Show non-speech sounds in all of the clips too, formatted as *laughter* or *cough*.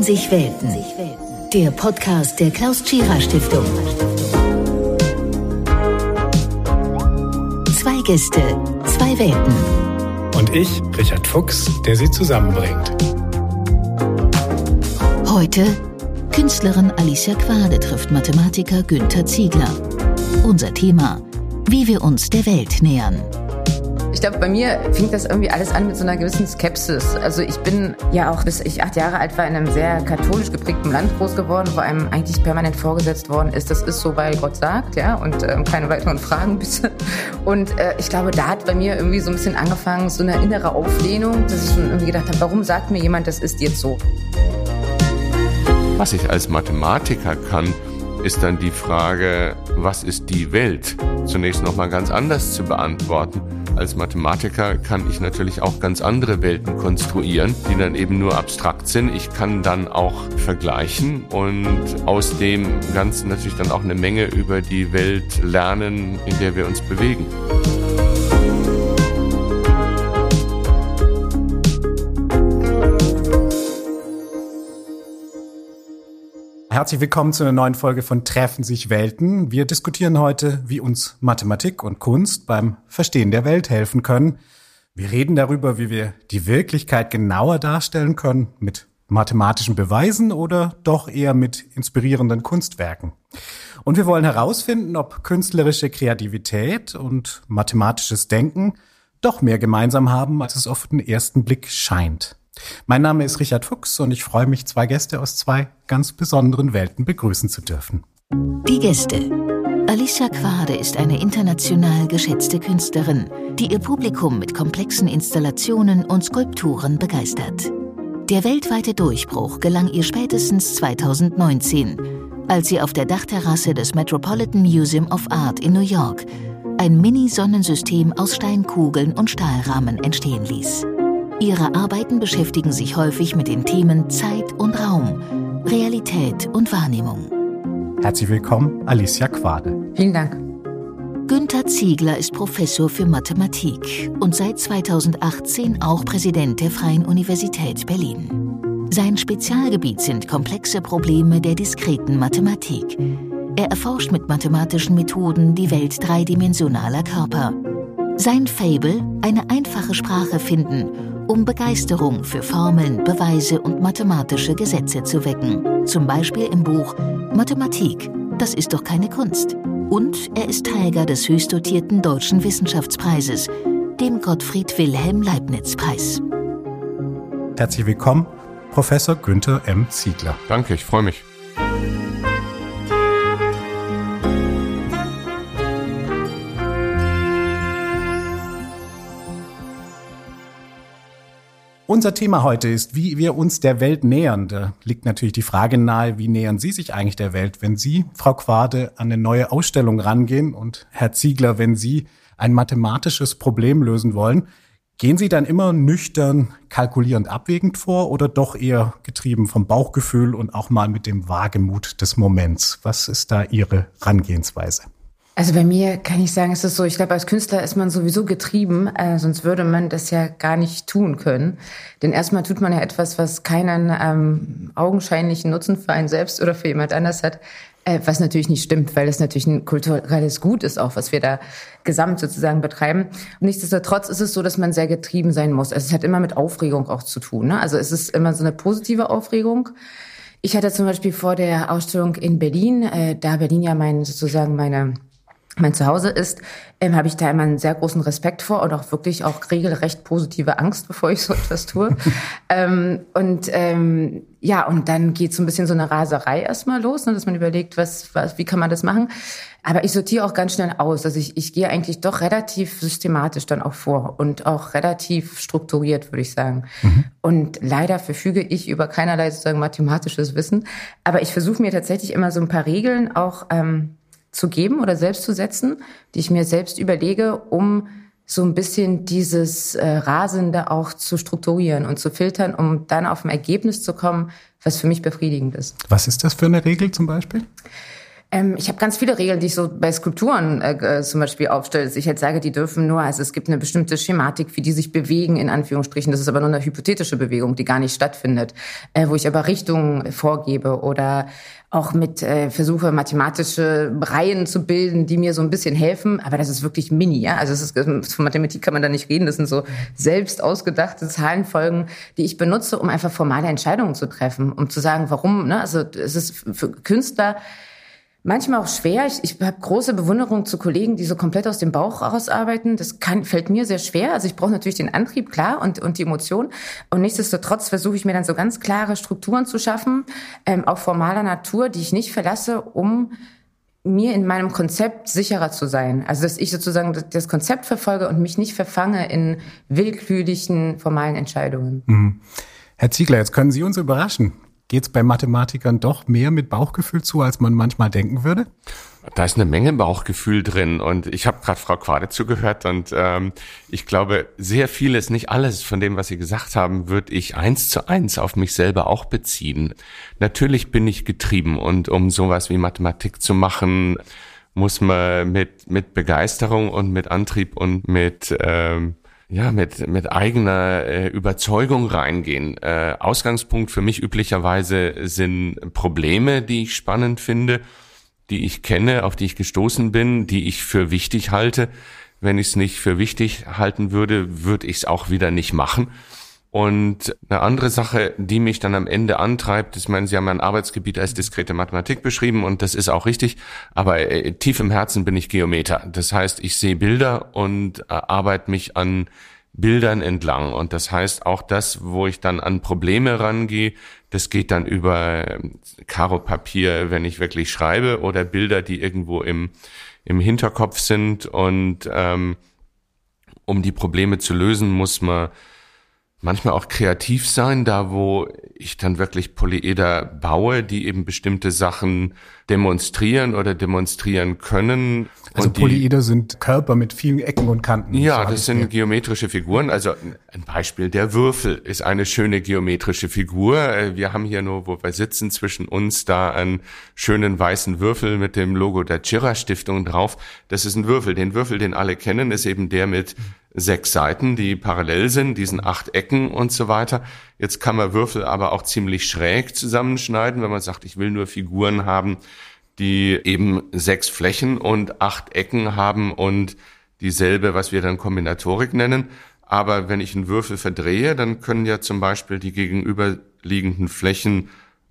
Treffen sich Welten. Der Podcast der Klaus Tschira Stiftung. Zwei Gäste, zwei Welten. Und ich, Richard Fuchs, der sie zusammenbringt. Heute Künstlerin Alicia Quade trifft Mathematiker Günther Ziegler. Unser Thema, wie wir uns der Welt nähern. Ich glaube, bei mir fing das irgendwie alles an mit so einer gewissen Skepsis. Also ich bin ja auch, bis ich acht Jahre alt war, in einem sehr katholisch geprägten Land groß geworden, wo einem eigentlich permanent vorgesetzt worden ist, das ist so, weil Gott sagt, ja, und äh, keine weiteren Fragen bitte. Und äh, ich glaube, da hat bei mir irgendwie so ein bisschen angefangen, so eine innere Auflehnung, dass ich schon irgendwie gedacht habe, warum sagt mir jemand, das ist jetzt so? Was ich als Mathematiker kann, ist dann die Frage, was ist die Welt? Zunächst nochmal ganz anders zu beantworten. Als Mathematiker kann ich natürlich auch ganz andere Welten konstruieren, die dann eben nur abstrakt sind. Ich kann dann auch vergleichen und aus dem Ganzen natürlich dann auch eine Menge über die Welt lernen, in der wir uns bewegen. Herzlich willkommen zu einer neuen Folge von Treffen sich Welten. Wir diskutieren heute, wie uns Mathematik und Kunst beim Verstehen der Welt helfen können. Wir reden darüber, wie wir die Wirklichkeit genauer darstellen können, mit mathematischen Beweisen oder doch eher mit inspirierenden Kunstwerken. Und wir wollen herausfinden, ob künstlerische Kreativität und mathematisches Denken doch mehr gemeinsam haben, als es auf den ersten Blick scheint. Mein Name ist Richard Fuchs und ich freue mich, zwei Gäste aus zwei ganz besonderen Welten begrüßen zu dürfen. Die Gäste. Alicia Quade ist eine international geschätzte Künstlerin, die ihr Publikum mit komplexen Installationen und Skulpturen begeistert. Der weltweite Durchbruch gelang ihr spätestens 2019, als sie auf der Dachterrasse des Metropolitan Museum of Art in New York ein Mini-Sonnensystem aus Steinkugeln und Stahlrahmen entstehen ließ. Ihre Arbeiten beschäftigen sich häufig mit den Themen Zeit und Raum, Realität und Wahrnehmung. Herzlich willkommen, Alicia Quade. Vielen Dank. Günther Ziegler ist Professor für Mathematik und seit 2018 auch Präsident der Freien Universität Berlin. Sein Spezialgebiet sind komplexe Probleme der diskreten Mathematik. Er erforscht mit mathematischen Methoden die Welt dreidimensionaler Körper. Sein Fable, eine einfache Sprache finden um Begeisterung für Formeln, Beweise und mathematische Gesetze zu wecken. Zum Beispiel im Buch Mathematik, das ist doch keine Kunst. Und er ist Träger des höchst dotierten Deutschen Wissenschaftspreises, dem Gottfried Wilhelm Leibniz Preis. Herzlich willkommen, Professor Günther M. Ziegler. Danke, ich freue mich. Unser Thema heute ist, wie wir uns der Welt nähern. Da liegt natürlich die Frage nahe, wie nähern Sie sich eigentlich der Welt, wenn Sie, Frau Quade, an eine neue Ausstellung rangehen und Herr Ziegler, wenn Sie ein mathematisches Problem lösen wollen. Gehen Sie dann immer nüchtern, kalkulierend, abwägend vor oder doch eher getrieben vom Bauchgefühl und auch mal mit dem Wagemut des Moments? Was ist da Ihre Rangehensweise? Also bei mir kann ich sagen, es ist so, ich glaube, als Künstler ist man sowieso getrieben, äh, sonst würde man das ja gar nicht tun können. Denn erstmal tut man ja etwas, was keinen ähm, augenscheinlichen Nutzen für einen selbst oder für jemand anders hat, äh, was natürlich nicht stimmt, weil es natürlich ein kulturelles Gut ist auch, was wir da gesamt sozusagen betreiben. Und nichtsdestotrotz ist es so, dass man sehr getrieben sein muss. Also es hat immer mit Aufregung auch zu tun. Ne? Also es ist immer so eine positive Aufregung. Ich hatte zum Beispiel vor der Ausstellung in Berlin, äh, da Berlin ja mein sozusagen meine mein Zuhause ist, ähm, habe ich da immer einen sehr großen Respekt vor und auch wirklich auch regelrecht positive Angst, *laughs* bevor ich so etwas tue. *laughs* ähm, und ähm, ja, und dann geht so ein bisschen so eine Raserei erstmal los, ne, dass man überlegt, was, was, wie kann man das machen. Aber ich sortiere auch ganz schnell aus. Also ich, ich gehe eigentlich doch relativ systematisch dann auch vor und auch relativ strukturiert, würde ich sagen. Mhm. Und leider verfüge ich über keinerlei sozusagen mathematisches Wissen. Aber ich versuche mir tatsächlich immer so ein paar Regeln auch ähm, zu geben oder selbst zu setzen, die ich mir selbst überlege, um so ein bisschen dieses äh, Rasende auch zu strukturieren und zu filtern, um dann auf ein Ergebnis zu kommen, was für mich befriedigend ist. Was ist das für eine Regel zum Beispiel? Ähm, ich habe ganz viele Regeln, die ich so bei Skulpturen äh, äh, zum Beispiel aufstelle. Dass ich jetzt sage, die dürfen nur, also es gibt eine bestimmte Schematik, wie die sich bewegen, in Anführungsstrichen. Das ist aber nur eine hypothetische Bewegung, die gar nicht stattfindet. Äh, wo ich aber Richtungen vorgebe oder auch mit äh, versuche, mathematische Reihen zu bilden, die mir so ein bisschen helfen. Aber das ist wirklich mini, ja. Also es ist, von Mathematik kann man da nicht reden. Das sind so selbst ausgedachte Zahlenfolgen, die ich benutze, um einfach formale Entscheidungen zu treffen, um zu sagen, warum. Ne? Also es ist für Künstler Manchmal auch schwer. Ich, ich habe große Bewunderung zu Kollegen, die so komplett aus dem Bauch ausarbeiten. Das kann, fällt mir sehr schwer. Also ich brauche natürlich den Antrieb, klar, und, und die Emotion. Und nichtsdestotrotz versuche ich mir dann so ganz klare Strukturen zu schaffen, ähm, auch formaler Natur, die ich nicht verlasse, um mir in meinem Konzept sicherer zu sein. Also dass ich sozusagen das Konzept verfolge und mich nicht verfange in willkürlichen formalen Entscheidungen. Mhm. Herr Ziegler, jetzt können Sie uns überraschen geht es bei Mathematikern doch mehr mit Bauchgefühl zu, als man manchmal denken würde? Da ist eine Menge Bauchgefühl drin und ich habe gerade Frau Quade zugehört und ähm, ich glaube, sehr vieles, nicht alles von dem, was Sie gesagt haben, würde ich eins zu eins auf mich selber auch beziehen. Natürlich bin ich getrieben und um sowas wie Mathematik zu machen, muss man mit, mit Begeisterung und mit Antrieb und mit ähm, ja, mit, mit eigener äh, Überzeugung reingehen. Äh, Ausgangspunkt für mich üblicherweise sind Probleme, die ich spannend finde, die ich kenne, auf die ich gestoßen bin, die ich für wichtig halte. Wenn ich es nicht für wichtig halten würde, würde ich es auch wieder nicht machen. Und eine andere Sache, die mich dann am Ende antreibt, ich meine, Sie haben ein Arbeitsgebiet als diskrete Mathematik beschrieben und das ist auch richtig, aber äh, tief im Herzen bin ich Geometer. Das heißt, ich sehe Bilder und äh, arbeite mich an Bildern entlang. Und das heißt, auch das, wo ich dann an Probleme rangehe, das geht dann über äh, Karo-Papier, wenn ich wirklich schreibe, oder Bilder, die irgendwo im, im Hinterkopf sind. Und ähm, um die Probleme zu lösen, muss man manchmal auch kreativ sein, da wo ich dann wirklich Polyeder baue, die eben bestimmte Sachen demonstrieren oder demonstrieren können. Also und Polyeder sind Körper mit vielen Ecken und Kanten. Ja, das sind geometrische Figuren. Also ein Beispiel, der Würfel ist eine schöne geometrische Figur. Äh, wir haben hier nur, wo wir sitzen, zwischen uns da einen schönen weißen Würfel mit dem Logo der Chira Stiftung drauf. Das ist ein Würfel. Den Würfel, den alle kennen, ist eben der mit sechs Seiten, die parallel sind, diesen acht Ecken und so weiter. Jetzt kann man Würfel aber auch ziemlich schräg zusammenschneiden, wenn man sagt, ich will nur Figuren haben, die eben sechs Flächen und acht Ecken haben und dieselbe, was wir dann Kombinatorik nennen. Aber wenn ich einen Würfel verdrehe, dann können ja zum Beispiel die gegenüberliegenden Flächen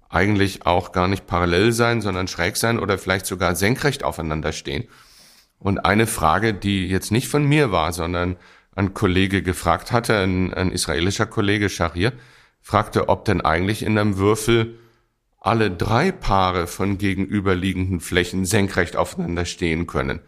eigentlich auch gar nicht parallel sein, sondern schräg sein oder vielleicht sogar senkrecht aufeinander stehen. Und eine Frage, die jetzt nicht von mir war, sondern ein Kollege gefragt hatte, ein, ein israelischer Kollege, Sharir, fragte, ob denn eigentlich in einem Würfel alle drei Paare von gegenüberliegenden Flächen senkrecht aufeinander stehen können.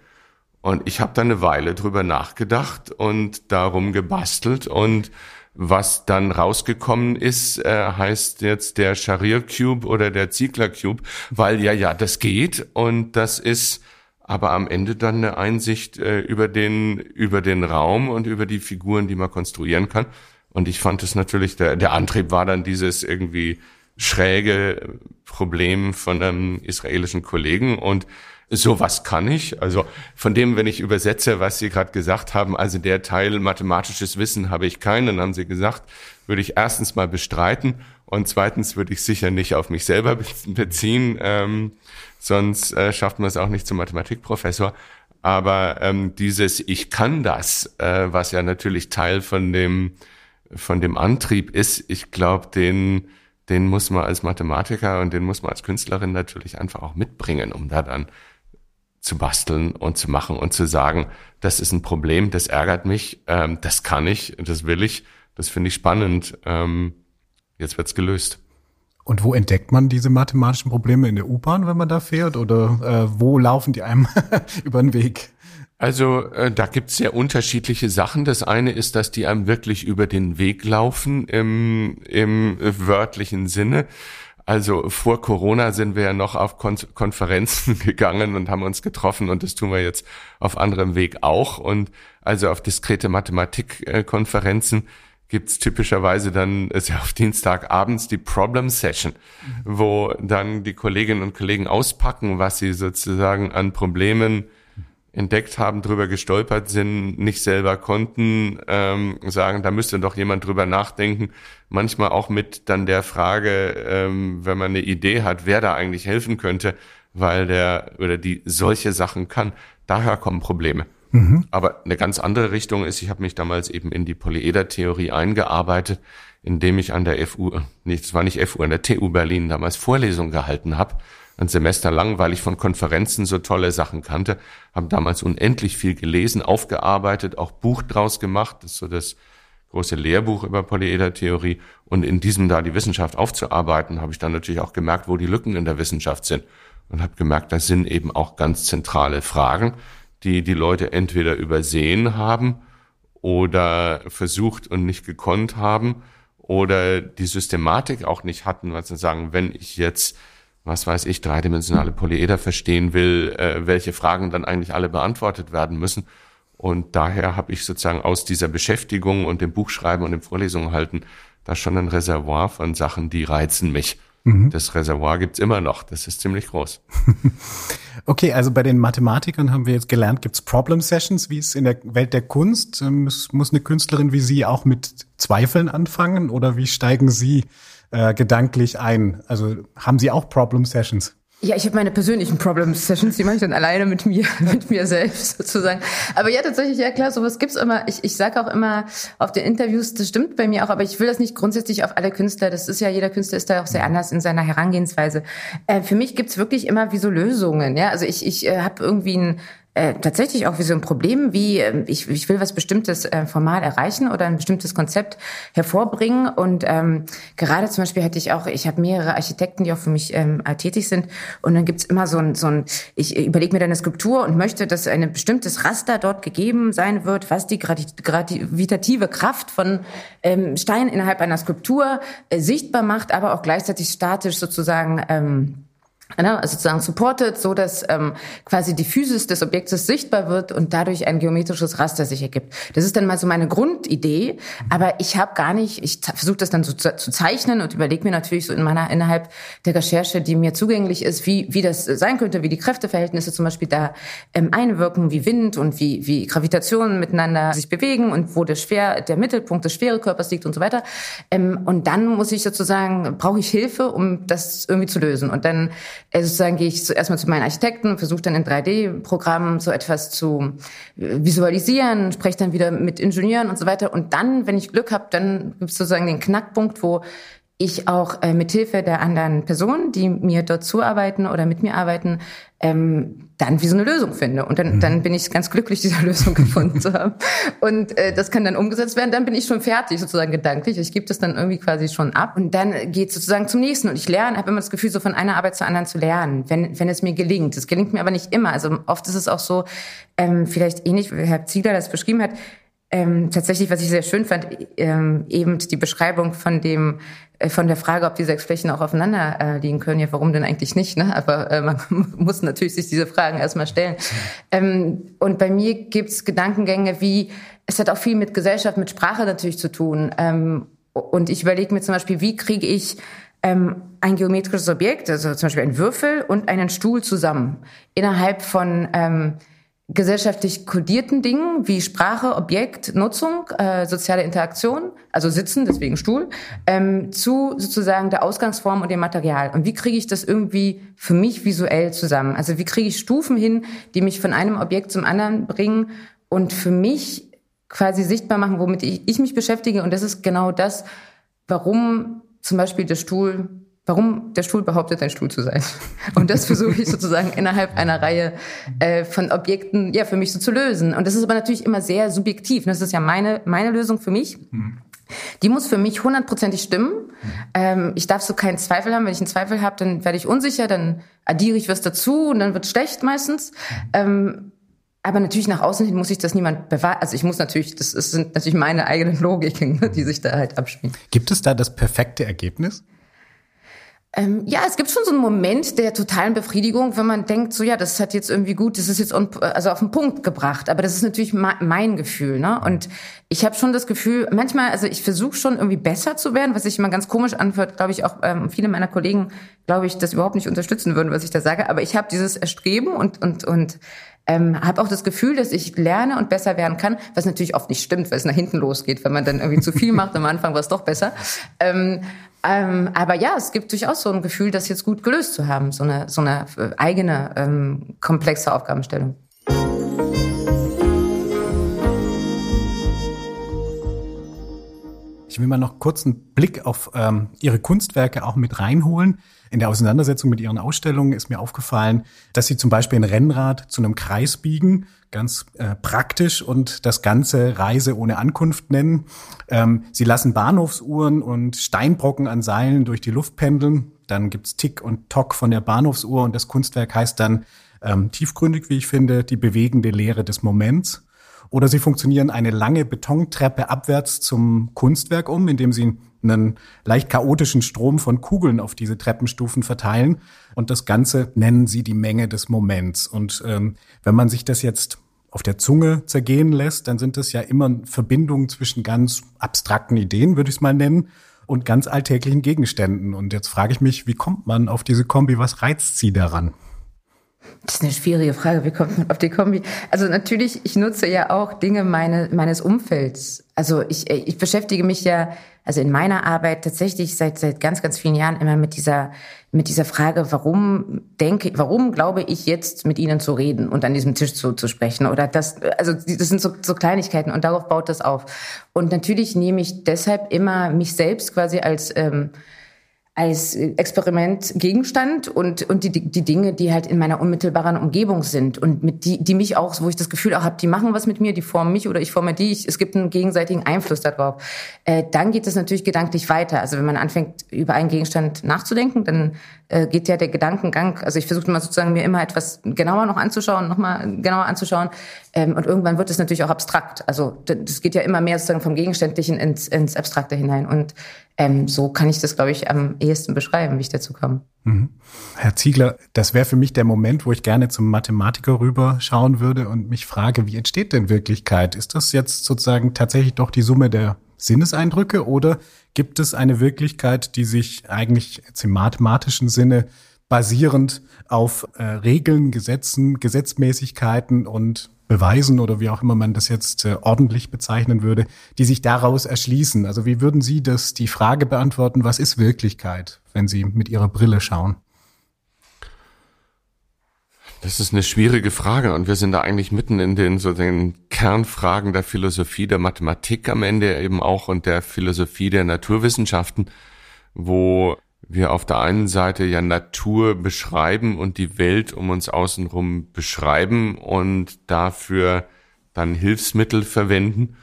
Und ich habe da eine Weile drüber nachgedacht und darum gebastelt und was dann rausgekommen ist, äh, heißt jetzt der Sharir Cube oder der Ziegler Cube, weil ja, ja, das geht und das ist aber am Ende dann eine Einsicht äh, über den über den Raum und über die Figuren, die man konstruieren kann. Und ich fand es natürlich der der Antrieb war dann dieses irgendwie schräge Problem von einem israelischen Kollegen und sowas kann ich. Also von dem, wenn ich übersetze, was Sie gerade gesagt haben, also der Teil mathematisches Wissen habe ich keinen, haben Sie gesagt, würde ich erstens mal bestreiten und zweitens würde ich sicher nicht auf mich selber beziehen, ähm, sonst äh, schafft man es auch nicht zum Mathematikprofessor. Aber ähm, dieses Ich kann das, äh, was ja natürlich Teil von dem von dem Antrieb ist, ich glaube, den den muss man als Mathematiker und den muss man als Künstlerin natürlich einfach auch mitbringen, um da dann zu basteln und zu machen und zu sagen, das ist ein Problem, das ärgert mich, ähm, das kann ich, das will ich, das finde ich spannend. Ähm, jetzt wird's gelöst. Und wo entdeckt man diese mathematischen Probleme in der U-Bahn, wenn man da fährt? Oder äh, wo laufen die einem *laughs* über den Weg? Also äh, da gibt's sehr unterschiedliche Sachen. Das eine ist, dass die einem wirklich über den Weg laufen im, im wörtlichen Sinne. Also vor Corona sind wir ja noch auf Kon Konferenzen *laughs* gegangen und haben uns getroffen und das tun wir jetzt auf anderem Weg auch. Und also auf diskrete Mathematikkonferenzen gibt's typischerweise dann ist ja auf Dienstagabends die Problem Session, wo dann die Kolleginnen und Kollegen auspacken, was sie sozusagen an Problemen entdeckt haben, drüber gestolpert sind, nicht selber konnten, ähm, sagen, da müsste doch jemand drüber nachdenken. Manchmal auch mit dann der Frage, ähm, wenn man eine Idee hat, wer da eigentlich helfen könnte, weil der oder die solche Sachen kann. Daher kommen Probleme. Mhm. Aber eine ganz andere Richtung ist, ich habe mich damals eben in die Polyeder-Theorie eingearbeitet, indem ich an der FU, nee, es war nicht FU, an der TU Berlin damals Vorlesungen gehalten habe ein Semester lang, weil ich von Konferenzen so tolle Sachen kannte, habe damals unendlich viel gelesen, aufgearbeitet, auch Buch draus gemacht, das ist so das große Lehrbuch über Polyedertheorie und in diesem da die Wissenschaft aufzuarbeiten, habe ich dann natürlich auch gemerkt, wo die Lücken in der Wissenschaft sind. Und habe gemerkt, das sind eben auch ganz zentrale Fragen, die die Leute entweder übersehen haben oder versucht und nicht gekonnt haben oder die Systematik auch nicht hatten, was sie sagen, wenn ich jetzt was weiß ich, dreidimensionale Polyeder verstehen will, äh, welche Fragen dann eigentlich alle beantwortet werden müssen. Und daher habe ich sozusagen aus dieser Beschäftigung und dem Buchschreiben und dem Vorlesungen halten da schon ein Reservoir von Sachen, die reizen mich. Mhm. Das Reservoir gibt's immer noch. Das ist ziemlich groß. *laughs* okay, also bei den Mathematikern haben wir jetzt gelernt, gibt's Problem Sessions, wie es in der Welt der Kunst. Ähm, muss, muss eine Künstlerin wie Sie auch mit Zweifeln anfangen oder wie steigen Sie äh, gedanklich ein? Also haben Sie auch Problem Sessions? Ja, ich habe meine persönlichen Problem Sessions, die mache ich dann alleine mit mir, *laughs* mit mir selbst sozusagen. Aber ja, tatsächlich, ja klar, sowas gibt's immer. Ich, ich sage auch immer auf den Interviews, das stimmt bei mir auch, aber ich will das nicht grundsätzlich auf alle Künstler. Das ist ja, jeder Künstler ist da auch sehr anders in seiner Herangehensweise. Äh, für mich gibt's wirklich immer wie so Lösungen. Ja, also ich, ich äh, habe irgendwie ein äh, tatsächlich auch wie so ein Problem, wie äh, ich, ich will was Bestimmtes äh, formal erreichen oder ein bestimmtes Konzept hervorbringen. Und ähm, gerade zum Beispiel hatte ich auch, ich habe mehrere Architekten, die auch für mich ähm, tätig sind. Und dann gibt's immer so ein, so ein ich überlege mir dann eine Skulptur und möchte, dass ein bestimmtes Raster dort gegeben sein wird, was die gravitative Kraft von ähm, Stein innerhalb einer Skulptur äh, sichtbar macht, aber auch gleichzeitig statisch sozusagen ähm, also sozusagen supportet, so dass ähm, quasi die Physis des Objektes sichtbar wird und dadurch ein geometrisches Raster sich ergibt. Das ist dann mal so meine Grundidee, aber ich habe gar nicht, ich versuche das dann so zu, zu zeichnen und überlege mir natürlich so in meiner innerhalb der Recherche, die mir zugänglich ist, wie wie das sein könnte, wie die Kräfteverhältnisse zum Beispiel da ähm, einwirken, wie Wind und wie wie Gravitation miteinander sich bewegen und wo der schwer der Mittelpunkt des Schwerekörpers liegt und so weiter. Ähm, und dann muss ich sozusagen brauche ich Hilfe, um das irgendwie zu lösen und dann also sozusagen gehe ich zuerst mal zu meinen Architekten, versuche dann in 3D-Programmen so etwas zu äh, visualisieren, spreche dann wieder mit Ingenieuren und so weiter. Und dann, wenn ich Glück habe, dann gibt es sozusagen den Knackpunkt, wo ich auch äh, mithilfe der anderen Personen, die mir dort zuarbeiten oder mit mir arbeiten, ähm, dann wie so eine Lösung finde. Und dann, mhm. dann bin ich ganz glücklich, diese *laughs* Lösung gefunden zu haben. Und äh, das kann dann umgesetzt werden. Dann bin ich schon fertig, sozusagen gedanklich. Ich gebe das dann irgendwie quasi schon ab. Und dann geht sozusagen zum nächsten. Und ich lerne, habe immer das Gefühl, so von einer Arbeit zur anderen zu lernen, wenn, wenn es mir gelingt. Es gelingt mir aber nicht immer. Also oft ist es auch so, ähm, vielleicht ähnlich, wie Herr Ziegler das beschrieben hat, ähm, tatsächlich, was ich sehr schön fand, ähm, eben die Beschreibung von dem, von der Frage, ob die sechs Flächen auch aufeinander äh, liegen können. Ja, warum denn eigentlich nicht? Ne? Aber äh, man *laughs* muss natürlich sich diese Fragen erstmal stellen. Ähm, und bei mir gibt's Gedankengänge wie, es hat auch viel mit Gesellschaft, mit Sprache natürlich zu tun. Ähm, und ich überlege mir zum Beispiel, wie kriege ich ähm, ein geometrisches Objekt, also zum Beispiel ein Würfel und einen Stuhl zusammen innerhalb von ähm, gesellschaftlich kodierten Dingen wie Sprache, Objekt, Nutzung, äh, soziale Interaktion, also Sitzen, deswegen Stuhl, ähm, zu sozusagen der Ausgangsform und dem Material. Und wie kriege ich das irgendwie für mich visuell zusammen? Also wie kriege ich Stufen hin, die mich von einem Objekt zum anderen bringen und für mich quasi sichtbar machen, womit ich, ich mich beschäftige. Und das ist genau das, warum zum Beispiel der Stuhl warum der Stuhl behauptet, ein Stuhl zu sein. Und das versuche ich sozusagen *laughs* innerhalb einer Reihe äh, von Objekten ja für mich so zu lösen. Und das ist aber natürlich immer sehr subjektiv. Das ist ja meine meine Lösung für mich. Die muss für mich hundertprozentig stimmen. Ähm, ich darf so keinen Zweifel haben. Wenn ich einen Zweifel habe, dann werde ich unsicher, dann addiere ich was dazu und dann wird schlecht meistens. Ähm, aber natürlich nach außen hin muss ich das niemand bewahren. Also ich muss natürlich, das sind natürlich meine eigenen Logiken, *laughs* die sich da halt abspielen. Gibt es da das perfekte Ergebnis? Ähm, ja, es gibt schon so einen Moment der totalen Befriedigung, wenn man denkt, so ja, das hat jetzt irgendwie gut, das ist jetzt on, also auf den Punkt gebracht. Aber das ist natürlich mein Gefühl, ne? Und ich habe schon das Gefühl, manchmal, also ich versuche schon irgendwie besser zu werden, was sich immer ganz komisch anhört, glaube ich auch ähm, viele meiner Kollegen, glaube ich, das überhaupt nicht unterstützen würden, was ich da sage. Aber ich habe dieses Erstreben und und und ähm, habe auch das Gefühl, dass ich lerne und besser werden kann, was natürlich oft nicht stimmt, weil es nach hinten losgeht, wenn man dann irgendwie zu viel *laughs* macht. Am Anfang war es doch besser. Ähm, ähm, aber ja, es gibt durchaus so ein Gefühl, das jetzt gut gelöst zu haben, so eine, so eine äh, eigene ähm, komplexe Aufgabenstellung. Ich will mal noch kurz einen Blick auf ähm, Ihre Kunstwerke auch mit reinholen. In der Auseinandersetzung mit Ihren Ausstellungen ist mir aufgefallen, dass Sie zum Beispiel ein Rennrad zu einem Kreis biegen, ganz äh, praktisch und das Ganze Reise ohne Ankunft nennen. Ähm, Sie lassen Bahnhofsuhren und Steinbrocken an Seilen durch die Luft pendeln. Dann gibt's Tick und Tock von der Bahnhofsuhr und das Kunstwerk heißt dann ähm, tiefgründig, wie ich finde, die bewegende Lehre des Moments. Oder sie funktionieren eine lange Betontreppe abwärts zum Kunstwerk um, indem sie einen leicht chaotischen Strom von Kugeln auf diese Treppenstufen verteilen. Und das Ganze nennen sie die Menge des Moments. Und ähm, wenn man sich das jetzt auf der Zunge zergehen lässt, dann sind das ja immer Verbindungen zwischen ganz abstrakten Ideen, würde ich es mal nennen, und ganz alltäglichen Gegenständen. Und jetzt frage ich mich, wie kommt man auf diese Kombi? Was reizt sie daran? Das ist eine schwierige Frage. Wie kommt man auf die Kombi? Also natürlich, ich nutze ja auch Dinge meine, meines Umfelds. Also ich, ich beschäftige mich ja, also in meiner Arbeit tatsächlich seit, seit ganz, ganz vielen Jahren immer mit dieser, mit dieser Frage, warum denke, warum glaube ich jetzt mit Ihnen zu reden und an diesem Tisch zu, zu sprechen oder das, also das sind so, so Kleinigkeiten und darauf baut das auf. Und natürlich nehme ich deshalb immer mich selbst quasi als, ähm, als Experiment Gegenstand und, und die, die Dinge, die halt in meiner unmittelbaren Umgebung sind und mit die, die mich auch, wo ich das Gefühl auch habe, die machen was mit mir, die formen mich oder ich forme die, ich, es gibt einen gegenseitigen Einfluss darauf. Äh, dann geht es natürlich gedanklich weiter. Also wenn man anfängt, über einen Gegenstand nachzudenken, dann äh, geht ja der Gedankengang, also ich versuche mal sozusagen mir immer etwas genauer noch anzuschauen, nochmal genauer anzuschauen ähm, und irgendwann wird es natürlich auch abstrakt. Also das geht ja immer mehr sozusagen vom Gegenständlichen ins, ins Abstrakte hinein und ähm, so kann ich das, glaube ich, am ehesten beschreiben, wie ich dazu komme. Mhm. Herr Ziegler, das wäre für mich der Moment, wo ich gerne zum Mathematiker rüber schauen würde und mich frage, wie entsteht denn Wirklichkeit? Ist das jetzt sozusagen tatsächlich doch die Summe der Sinneseindrücke oder gibt es eine Wirklichkeit, die sich eigentlich jetzt im mathematischen Sinne basierend auf äh, Regeln, Gesetzen, Gesetzmäßigkeiten und Beweisen oder wie auch immer man das jetzt äh, ordentlich bezeichnen würde, die sich daraus erschließen. Also wie würden Sie das die Frage beantworten, was ist Wirklichkeit, wenn Sie mit Ihrer Brille schauen? Das ist eine schwierige Frage und wir sind da eigentlich mitten in den so den Kernfragen der Philosophie, der Mathematik am Ende eben auch und der Philosophie der Naturwissenschaften, wo wir auf der einen Seite ja Natur beschreiben und die Welt um uns außenrum beschreiben und dafür dann Hilfsmittel verwenden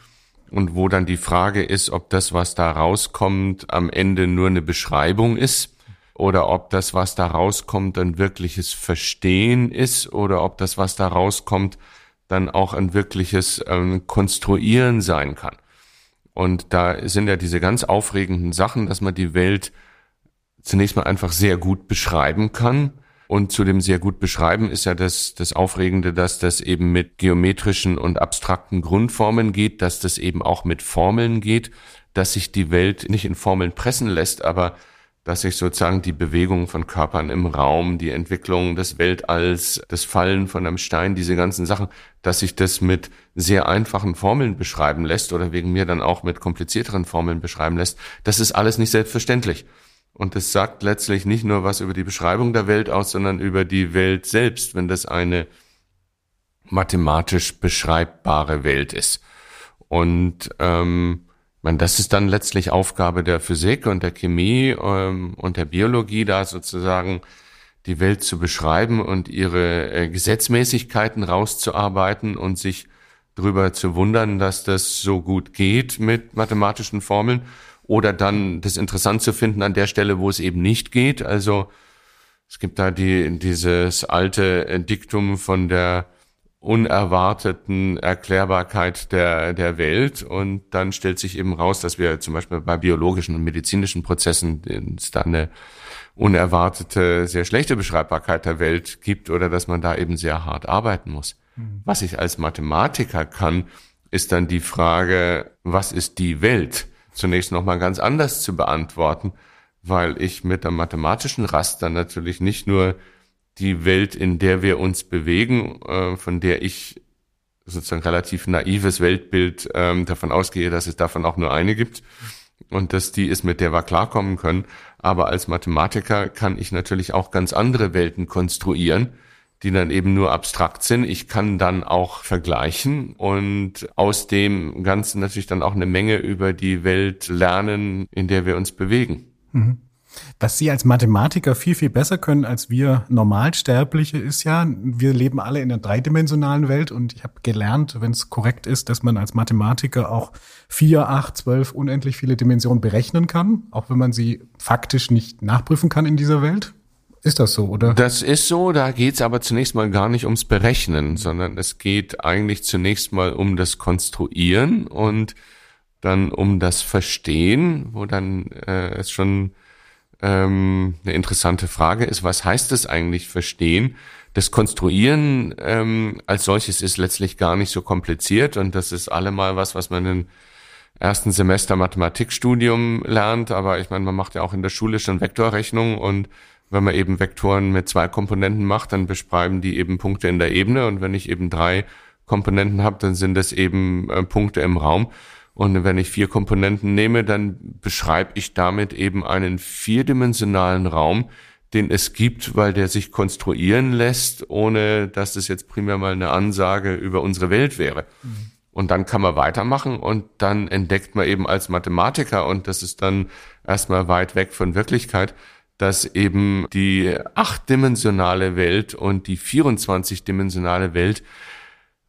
und wo dann die Frage ist, ob das, was da rauskommt, am Ende nur eine Beschreibung ist oder ob das, was da rauskommt, ein wirkliches Verstehen ist oder ob das, was da rauskommt, dann auch ein wirkliches ähm, Konstruieren sein kann. Und da sind ja diese ganz aufregenden Sachen, dass man die Welt zunächst mal einfach sehr gut beschreiben kann. Und zu dem sehr gut beschreiben ist ja das, das Aufregende, dass das eben mit geometrischen und abstrakten Grundformen geht, dass das eben auch mit Formeln geht, dass sich die Welt nicht in Formeln pressen lässt, aber dass sich sozusagen die Bewegung von Körpern im Raum, die Entwicklung des Weltalls, das Fallen von einem Stein, diese ganzen Sachen, dass sich das mit sehr einfachen Formeln beschreiben lässt oder wegen mir dann auch mit komplizierteren Formeln beschreiben lässt, das ist alles nicht selbstverständlich. Und es sagt letztlich nicht nur was über die Beschreibung der Welt aus, sondern über die Welt selbst, wenn das eine mathematisch beschreibbare Welt ist. Und ähm, man, das ist dann letztlich Aufgabe der Physik und der Chemie ähm, und der Biologie, da sozusagen die Welt zu beschreiben und ihre äh, Gesetzmäßigkeiten rauszuarbeiten und sich darüber zu wundern, dass das so gut geht mit mathematischen Formeln oder dann das interessant zu finden an der Stelle, wo es eben nicht geht. Also es gibt da die, dieses alte Diktum von der unerwarteten Erklärbarkeit der, der Welt. Und dann stellt sich eben raus, dass wir zum Beispiel bei biologischen und medizinischen Prozessen es da eine unerwartete, sehr schlechte Beschreibbarkeit der Welt gibt oder dass man da eben sehr hart arbeiten muss. Mhm. Was ich als Mathematiker kann, ist dann die Frage, was ist die Welt? Zunächst nochmal ganz anders zu beantworten, weil ich mit der mathematischen Raster natürlich nicht nur die Welt, in der wir uns bewegen, äh, von der ich sozusagen relativ naives Weltbild ähm, davon ausgehe, dass es davon auch nur eine gibt und dass die ist, mit der wir klarkommen können. Aber als Mathematiker kann ich natürlich auch ganz andere Welten konstruieren, die dann eben nur abstrakt sind. Ich kann dann auch vergleichen und aus dem Ganzen natürlich dann auch eine Menge über die Welt lernen, in der wir uns bewegen. Mhm. Was Sie als Mathematiker viel, viel besser können als wir Normalsterbliche ist ja, wir leben alle in einer dreidimensionalen Welt und ich habe gelernt, wenn es korrekt ist, dass man als Mathematiker auch vier, acht, zwölf, unendlich viele Dimensionen berechnen kann, auch wenn man sie faktisch nicht nachprüfen kann in dieser Welt. Ist das so, oder? Das ist so, da geht's aber zunächst mal gar nicht ums Berechnen, sondern es geht eigentlich zunächst mal um das Konstruieren und dann um das Verstehen, wo dann äh, es schon ähm, eine interessante Frage ist, was heißt es eigentlich verstehen? Das Konstruieren ähm, als solches ist letztlich gar nicht so kompliziert und das ist allemal was, was man im ersten Semester Mathematikstudium lernt, aber ich meine, man macht ja auch in der Schule schon Vektorrechnung und wenn man eben Vektoren mit zwei Komponenten macht, dann beschreiben die eben Punkte in der Ebene und wenn ich eben drei Komponenten habe, dann sind das eben äh, Punkte im Raum. Und wenn ich vier Komponenten nehme, dann beschreibe ich damit eben einen vierdimensionalen Raum, den es gibt, weil der sich konstruieren lässt, ohne dass es jetzt primär mal eine Ansage über unsere Welt wäre. Mhm. Und dann kann man weitermachen und dann entdeckt man eben als Mathematiker, und das ist dann erstmal weit weg von Wirklichkeit, dass eben die achtdimensionale Welt und die 24-dimensionale Welt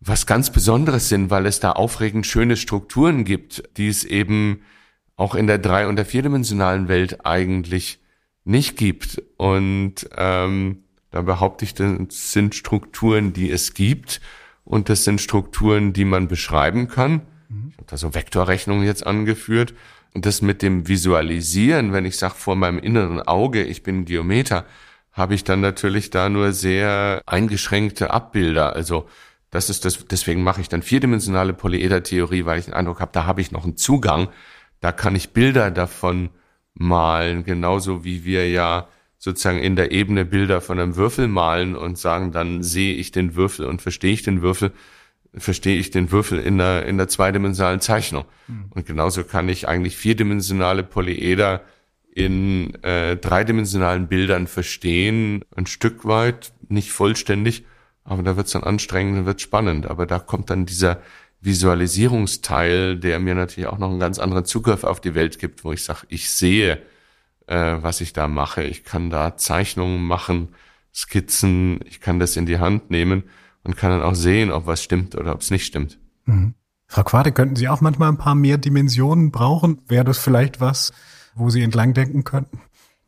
was ganz Besonderes sind, weil es da aufregend schöne Strukturen gibt, die es eben auch in der drei- und der vierdimensionalen Welt eigentlich nicht gibt. Und ähm, da behaupte ich, das sind Strukturen, die es gibt und das sind Strukturen, die man beschreiben kann. Ich habe da so Vektorrechnungen jetzt angeführt. Und das mit dem Visualisieren, wenn ich sage vor meinem inneren Auge, ich bin Geometer, habe ich dann natürlich da nur sehr eingeschränkte Abbilder. Also das ist das, deswegen mache ich dann vierdimensionale Polyedertheorie, weil ich den Eindruck habe, da habe ich noch einen Zugang. Da kann ich Bilder davon malen, genauso wie wir ja sozusagen in der Ebene Bilder von einem Würfel malen und sagen, dann sehe ich den Würfel und verstehe ich den Würfel, verstehe ich den Würfel in der, in der zweidimensionalen Zeichnung. Mhm. Und genauso kann ich eigentlich vierdimensionale Polyeder in äh, dreidimensionalen Bildern verstehen, ein Stück weit, nicht vollständig, aber da wird's dann anstrengend, wird spannend. Aber da kommt dann dieser Visualisierungsteil, der mir natürlich auch noch einen ganz anderen Zugriff auf die Welt gibt, wo ich sage, ich sehe, äh, was ich da mache. Ich kann da Zeichnungen machen, Skizzen, ich kann das in die Hand nehmen und kann dann auch sehen, ob was stimmt oder ob es nicht stimmt. Mhm. Frau Quade, könnten Sie auch manchmal ein paar mehr Dimensionen brauchen? Wäre das vielleicht was, wo Sie entlang denken könnten?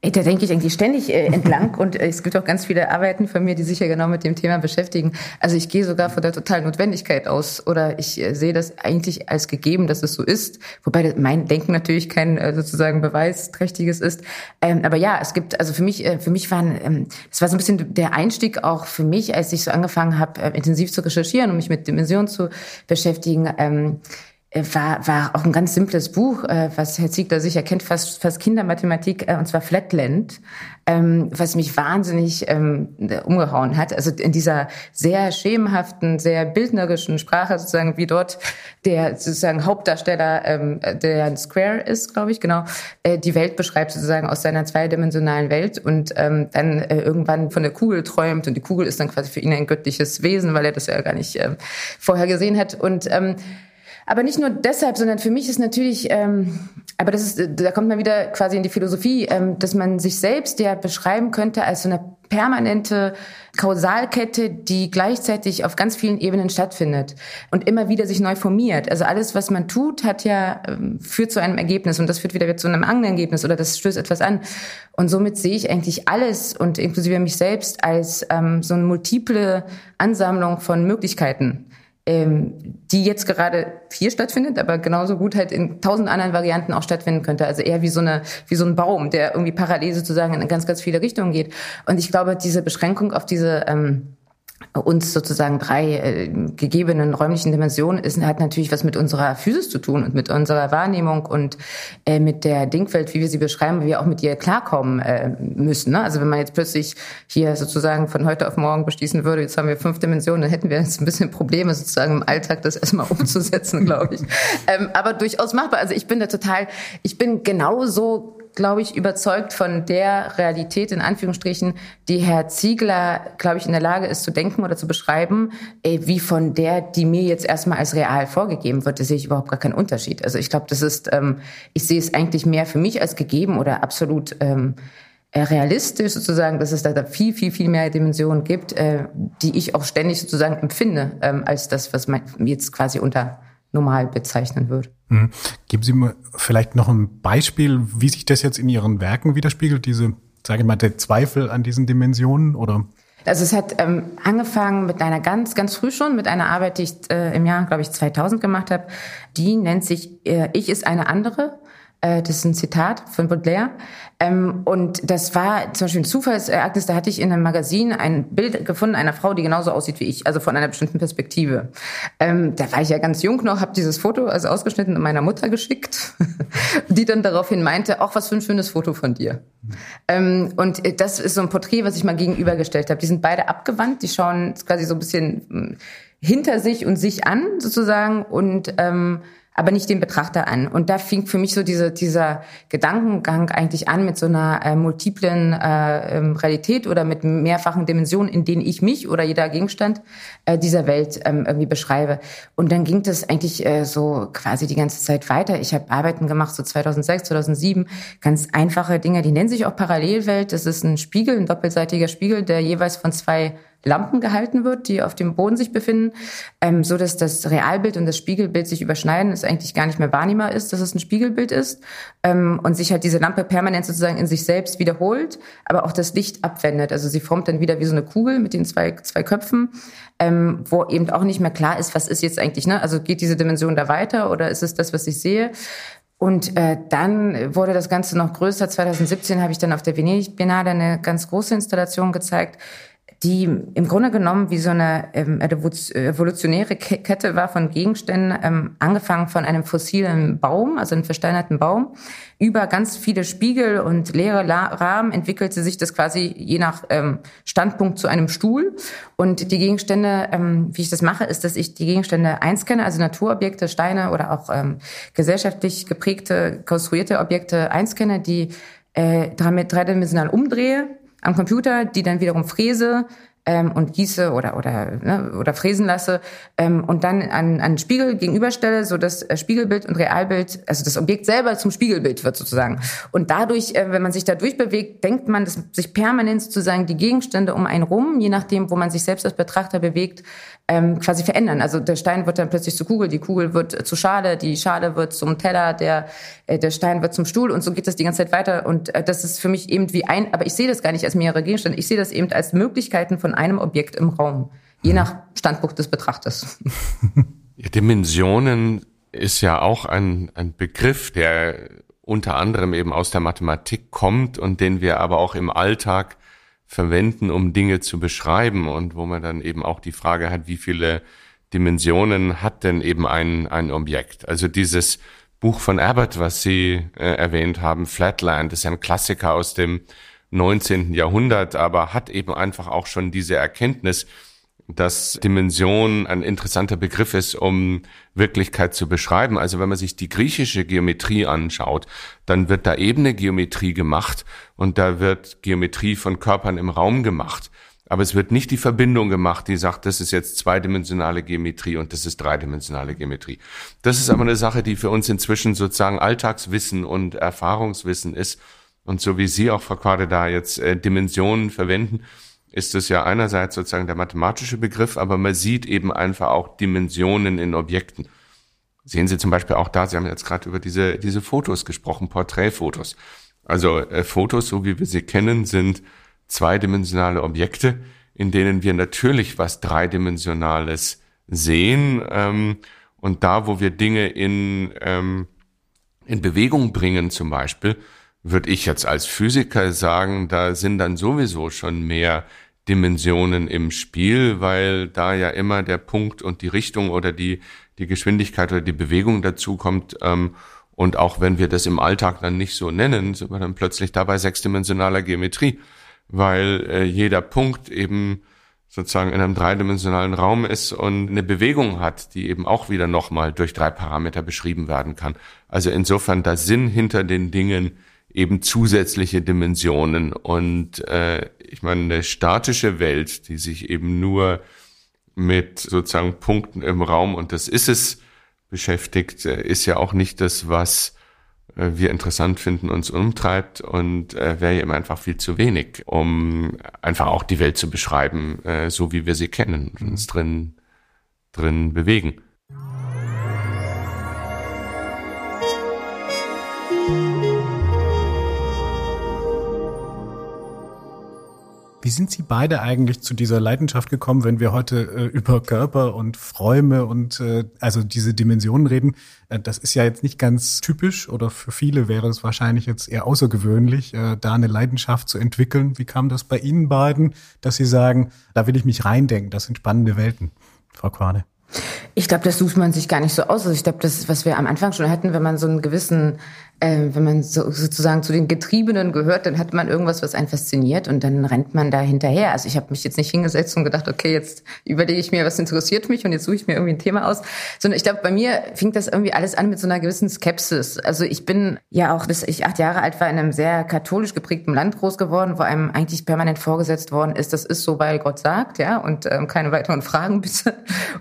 Da denke ich eigentlich ständig äh, entlang *laughs* und äh, es gibt auch ganz viele Arbeiten von mir, die sich ja genau mit dem Thema beschäftigen. Also ich gehe sogar von der totalen Notwendigkeit aus oder ich äh, sehe das eigentlich als gegeben, dass es so ist, wobei mein Denken natürlich kein äh, sozusagen beweisträchtiges ist. Ähm, aber ja, es gibt, also für mich, äh, für mich waren, ähm, das war so ein bisschen der Einstieg auch für mich, als ich so angefangen habe, äh, intensiv zu recherchieren und mich mit Dimensionen zu beschäftigen. Ähm, äh, war, war auch ein ganz simples Buch, äh, was Herr Ziegler sicher kennt, fast, fast Kindermathematik, äh, und zwar Flatland, ähm, was mich wahnsinnig ähm, umgehauen hat. Also in dieser sehr schemenhaften, sehr bildnerischen Sprache sozusagen, wie dort der sozusagen Hauptdarsteller, ähm, der ein Square ist, glaube ich, genau, äh, die Welt beschreibt sozusagen aus seiner zweidimensionalen Welt und ähm, dann äh, irgendwann von der Kugel träumt und die Kugel ist dann quasi für ihn ein göttliches Wesen, weil er das ja gar nicht äh, vorher gesehen hat und ähm, aber nicht nur deshalb, sondern für mich ist natürlich, ähm, aber das ist, da kommt man wieder quasi in die Philosophie, ähm, dass man sich selbst ja beschreiben könnte als so eine permanente Kausalkette, die gleichzeitig auf ganz vielen Ebenen stattfindet und immer wieder sich neu formiert. Also alles, was man tut, hat ja ähm, führt zu einem Ergebnis und das führt wieder zu einem anderen Ergebnis oder das stößt etwas an. Und somit sehe ich eigentlich alles und inklusive mich selbst als ähm, so eine multiple Ansammlung von Möglichkeiten ähm, die jetzt gerade hier stattfindet, aber genauso gut halt in tausend anderen Varianten auch stattfinden könnte. Also eher wie so eine, wie so ein Baum, der irgendwie parallel sozusagen in ganz, ganz viele Richtungen geht. Und ich glaube, diese Beschränkung auf diese ähm, uns sozusagen drei äh, gegebenen räumlichen Dimensionen ist, hat natürlich was mit unserer Physis zu tun und mit unserer Wahrnehmung und äh, mit der Dingwelt, wie wir sie beschreiben, wie wir auch mit ihr klarkommen äh, müssen. Ne? Also wenn man jetzt plötzlich hier sozusagen von heute auf morgen beschließen würde, jetzt haben wir fünf Dimensionen, dann hätten wir jetzt ein bisschen Probleme sozusagen im Alltag, das erstmal *laughs* umzusetzen, glaube ich. Ähm, aber durchaus machbar. Also ich bin da total, ich bin genauso glaube ich, überzeugt von der Realität, in Anführungsstrichen, die Herr Ziegler, glaube ich, in der Lage ist zu denken oder zu beschreiben, wie von der, die mir jetzt erstmal als real vorgegeben wird, da sehe ich überhaupt gar keinen Unterschied. Also ich glaube, das ist, ähm, ich sehe es eigentlich mehr für mich als gegeben oder absolut ähm, äh, realistisch sozusagen, dass es da viel, viel, viel mehr Dimensionen gibt, äh, die ich auch ständig sozusagen empfinde, ähm, als das, was man jetzt quasi unter normal bezeichnen würde. Mhm. Geben Sie mir vielleicht noch ein Beispiel, wie sich das jetzt in Ihren Werken widerspiegelt, diese, sage ich mal, der Zweifel an diesen Dimensionen oder? Also es hat ähm, angefangen mit einer ganz, ganz früh schon, mit einer Arbeit, die ich äh, im Jahr, glaube ich, 2000 gemacht habe. Die nennt sich äh, Ich ist eine andere. Äh, das ist ein Zitat von Baudelaire. Ähm, und das war zum Beispiel ein Zufallsereignis. Da hatte ich in einem Magazin ein Bild gefunden einer Frau, die genauso aussieht wie ich, also von einer bestimmten Perspektive. Ähm, da war ich ja ganz jung noch, habe dieses Foto also ausgeschnitten und meiner Mutter geschickt, *laughs* die dann daraufhin meinte, auch was für ein schönes Foto von dir. Ähm, und das ist so ein Porträt, was ich mal gegenübergestellt habe. Die sind beide abgewandt, die schauen quasi so ein bisschen hm, hinter sich und sich an sozusagen und aber nicht den Betrachter an. Und da fing für mich so diese, dieser Gedankengang eigentlich an mit so einer äh, multiplen äh, ähm, Realität oder mit mehrfachen Dimensionen, in denen ich mich oder jeder Gegenstand äh, dieser Welt ähm, irgendwie beschreibe. Und dann ging das eigentlich äh, so quasi die ganze Zeit weiter. Ich habe Arbeiten gemacht, so 2006, 2007, ganz einfache Dinge, die nennen sich auch Parallelwelt. Das ist ein Spiegel, ein doppelseitiger Spiegel, der jeweils von zwei Lampen gehalten wird, die auf dem Boden sich befinden, ähm, so dass das Realbild und das Spiegelbild sich überschneiden, es eigentlich gar nicht mehr wahrnehmbar ist, dass es ein Spiegelbild ist ähm, und sich halt diese Lampe permanent sozusagen in sich selbst wiederholt, aber auch das Licht abwendet. Also sie formt dann wieder wie so eine Kugel mit den zwei, zwei Köpfen, ähm, wo eben auch nicht mehr klar ist, was ist jetzt eigentlich, ne? Also geht diese Dimension da weiter oder ist es das, was ich sehe? Und äh, dann wurde das Ganze noch größer. 2017 habe ich dann auf der Venedig Biennale eine ganz große Installation gezeigt, die im Grunde genommen wie so eine ähm, evolutionäre Kette war von Gegenständen, ähm, angefangen von einem fossilen Baum, also einem versteinerten Baum, über ganz viele Spiegel und leere Rahmen entwickelte sich das quasi je nach ähm, Standpunkt zu einem Stuhl. Und die Gegenstände, ähm, wie ich das mache, ist, dass ich die Gegenstände einscanne, also Naturobjekte, Steine oder auch ähm, gesellschaftlich geprägte, konstruierte Objekte einscanne, die äh, dreidimensional umdrehe am Computer, die dann wiederum fräse ähm, und gieße oder oder ne, oder fräsen lasse ähm, und dann an an Spiegel gegenüberstelle, so dass äh, Spiegelbild und Realbild, also das Objekt selber zum Spiegelbild wird sozusagen. Und dadurch, äh, wenn man sich da durchbewegt, denkt man, dass sich permanent sozusagen die Gegenstände um einen rum, je nachdem, wo man sich selbst als Betrachter bewegt, ähm, quasi verändern. Also der Stein wird dann plötzlich zur Kugel, die Kugel wird zu Schale, die Schale wird zum Teller, der, äh, der Stein wird zum Stuhl und so geht das die ganze Zeit weiter. Und äh, das ist für mich eben wie ein, aber ich sehe das gar nicht als mehrere Gegenstände, ich sehe das eben als Möglichkeiten von einem Objekt im Raum, je nach Standpunkt des Betrachters. *laughs* Ja, Dimensionen ist ja auch ein, ein Begriff, der unter anderem eben aus der Mathematik kommt und den wir aber auch im Alltag verwenden, um Dinge zu beschreiben und wo man dann eben auch die Frage hat, wie viele Dimensionen hat denn eben ein, ein Objekt? Also dieses Buch von Abbott, was Sie äh, erwähnt haben, Flatland, ist ein Klassiker aus dem 19. Jahrhundert, aber hat eben einfach auch schon diese Erkenntnis, dass Dimension ein interessanter Begriff ist, um Wirklichkeit zu beschreiben. Also wenn man sich die griechische Geometrie anschaut, dann wird da ebene Geometrie gemacht und da wird Geometrie von Körpern im Raum gemacht. Aber es wird nicht die Verbindung gemacht, die sagt, das ist jetzt zweidimensionale Geometrie und das ist dreidimensionale Geometrie. Das ist aber eine Sache, die für uns inzwischen sozusagen Alltagswissen und Erfahrungswissen ist Und so wie Sie auch, Frau Quade, da jetzt äh, Dimensionen verwenden, ist es ja einerseits sozusagen der mathematische Begriff, aber man sieht eben einfach auch Dimensionen in Objekten. Sehen Sie zum Beispiel auch da, Sie haben jetzt gerade über diese, diese Fotos gesprochen, Porträtfotos. Also äh, Fotos, so wie wir sie kennen, sind zweidimensionale Objekte, in denen wir natürlich was Dreidimensionales sehen. Ähm, und da, wo wir Dinge in, ähm, in Bewegung bringen zum Beispiel, würde ich jetzt als Physiker sagen, da sind dann sowieso schon mehr Dimensionen im Spiel, weil da ja immer der Punkt und die Richtung oder die, die Geschwindigkeit oder die Bewegung dazu kommt. Ähm, und auch wenn wir das im Alltag dann nicht so nennen, sind wir dann plötzlich dabei sechsdimensionaler Geometrie, weil äh, jeder Punkt eben sozusagen in einem dreidimensionalen Raum ist und eine Bewegung hat, die eben auch wieder nochmal durch drei Parameter beschrieben werden kann. Also insofern der Sinn hinter den Dingen eben zusätzliche Dimensionen. Und äh, ich meine, eine statische Welt, die sich eben nur mit sozusagen Punkten im Raum, und das ist es, beschäftigt, äh, ist ja auch nicht das, was äh, wir interessant finden, uns umtreibt und äh, wäre ja immer einfach viel zu wenig, um einfach auch die Welt zu beschreiben, äh, so wie wir sie kennen und uns drin, drin bewegen. Wie sind Sie beide eigentlich zu dieser Leidenschaft gekommen, wenn wir heute äh, über Körper und Räume und äh, also diese Dimensionen reden? Äh, das ist ja jetzt nicht ganz typisch oder für viele wäre es wahrscheinlich jetzt eher außergewöhnlich, äh, da eine Leidenschaft zu entwickeln. Wie kam das bei Ihnen beiden, dass Sie sagen, da will ich mich reindenken, das sind spannende Welten, Frau Quane? Ich glaube, das sucht man sich gar nicht so aus. Also ich glaube, das was wir am Anfang schon hatten, wenn man so einen gewissen äh, wenn man so, sozusagen zu den Getriebenen gehört, dann hat man irgendwas, was einen fasziniert und dann rennt man da hinterher. Also ich habe mich jetzt nicht hingesetzt und gedacht, okay, jetzt überlege ich mir, was interessiert mich und jetzt suche ich mir irgendwie ein Thema aus, sondern ich glaube, bei mir fing das irgendwie alles an mit so einer gewissen Skepsis. Also ich bin ja auch, bis ich acht Jahre alt war, in einem sehr katholisch geprägten Land groß geworden, wo einem eigentlich permanent vorgesetzt worden ist, das ist so, weil Gott sagt, ja, und ähm, keine weiteren Fragen *laughs* bitte.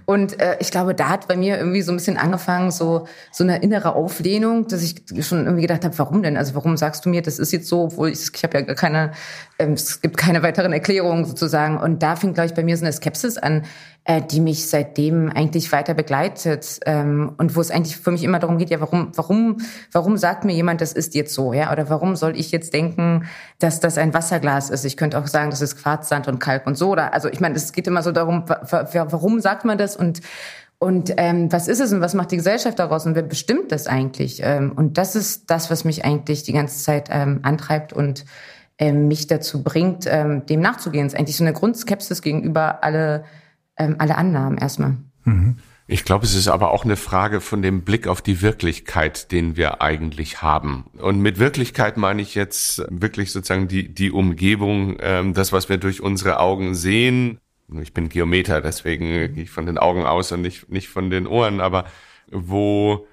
Und äh, ich glaube, da hat bei mir irgendwie so ein bisschen angefangen, so so eine innere Auflehnung, dass ich schon irgendwie gedacht habe, warum denn? Also warum sagst du mir, das ist jetzt so, obwohl ich, ich habe ja keine, ähm, es gibt keine weiteren Erklärungen sozusagen. Und da fing, glaube ich, bei mir so eine Skepsis an, äh, die mich seitdem eigentlich weiter begleitet ähm, und wo es eigentlich für mich immer darum geht, ja, warum, warum, warum sagt mir jemand, das ist jetzt so, ja? Oder warum soll ich jetzt denken, dass das ein Wasserglas ist? Ich könnte auch sagen, das ist Quarzsand und Kalk und so. Oder also ich meine, es geht immer so darum, warum sagt man das und und ähm, was ist es und was macht die Gesellschaft daraus und wer bestimmt das eigentlich? Ähm, und das ist das, was mich eigentlich die ganze Zeit ähm, antreibt und ähm, mich dazu bringt, ähm, dem nachzugehen. Es ist eigentlich so eine Grundskepsis gegenüber alle, ähm, alle Annahmen erstmal. Mhm. Ich glaube, es ist aber auch eine Frage von dem Blick auf die Wirklichkeit, den wir eigentlich haben. Und mit Wirklichkeit meine ich jetzt wirklich sozusagen die, die Umgebung, ähm, das, was wir durch unsere Augen sehen, ich bin Geometer, deswegen gehe ich von den Augen aus und nicht, nicht von den Ohren, aber wo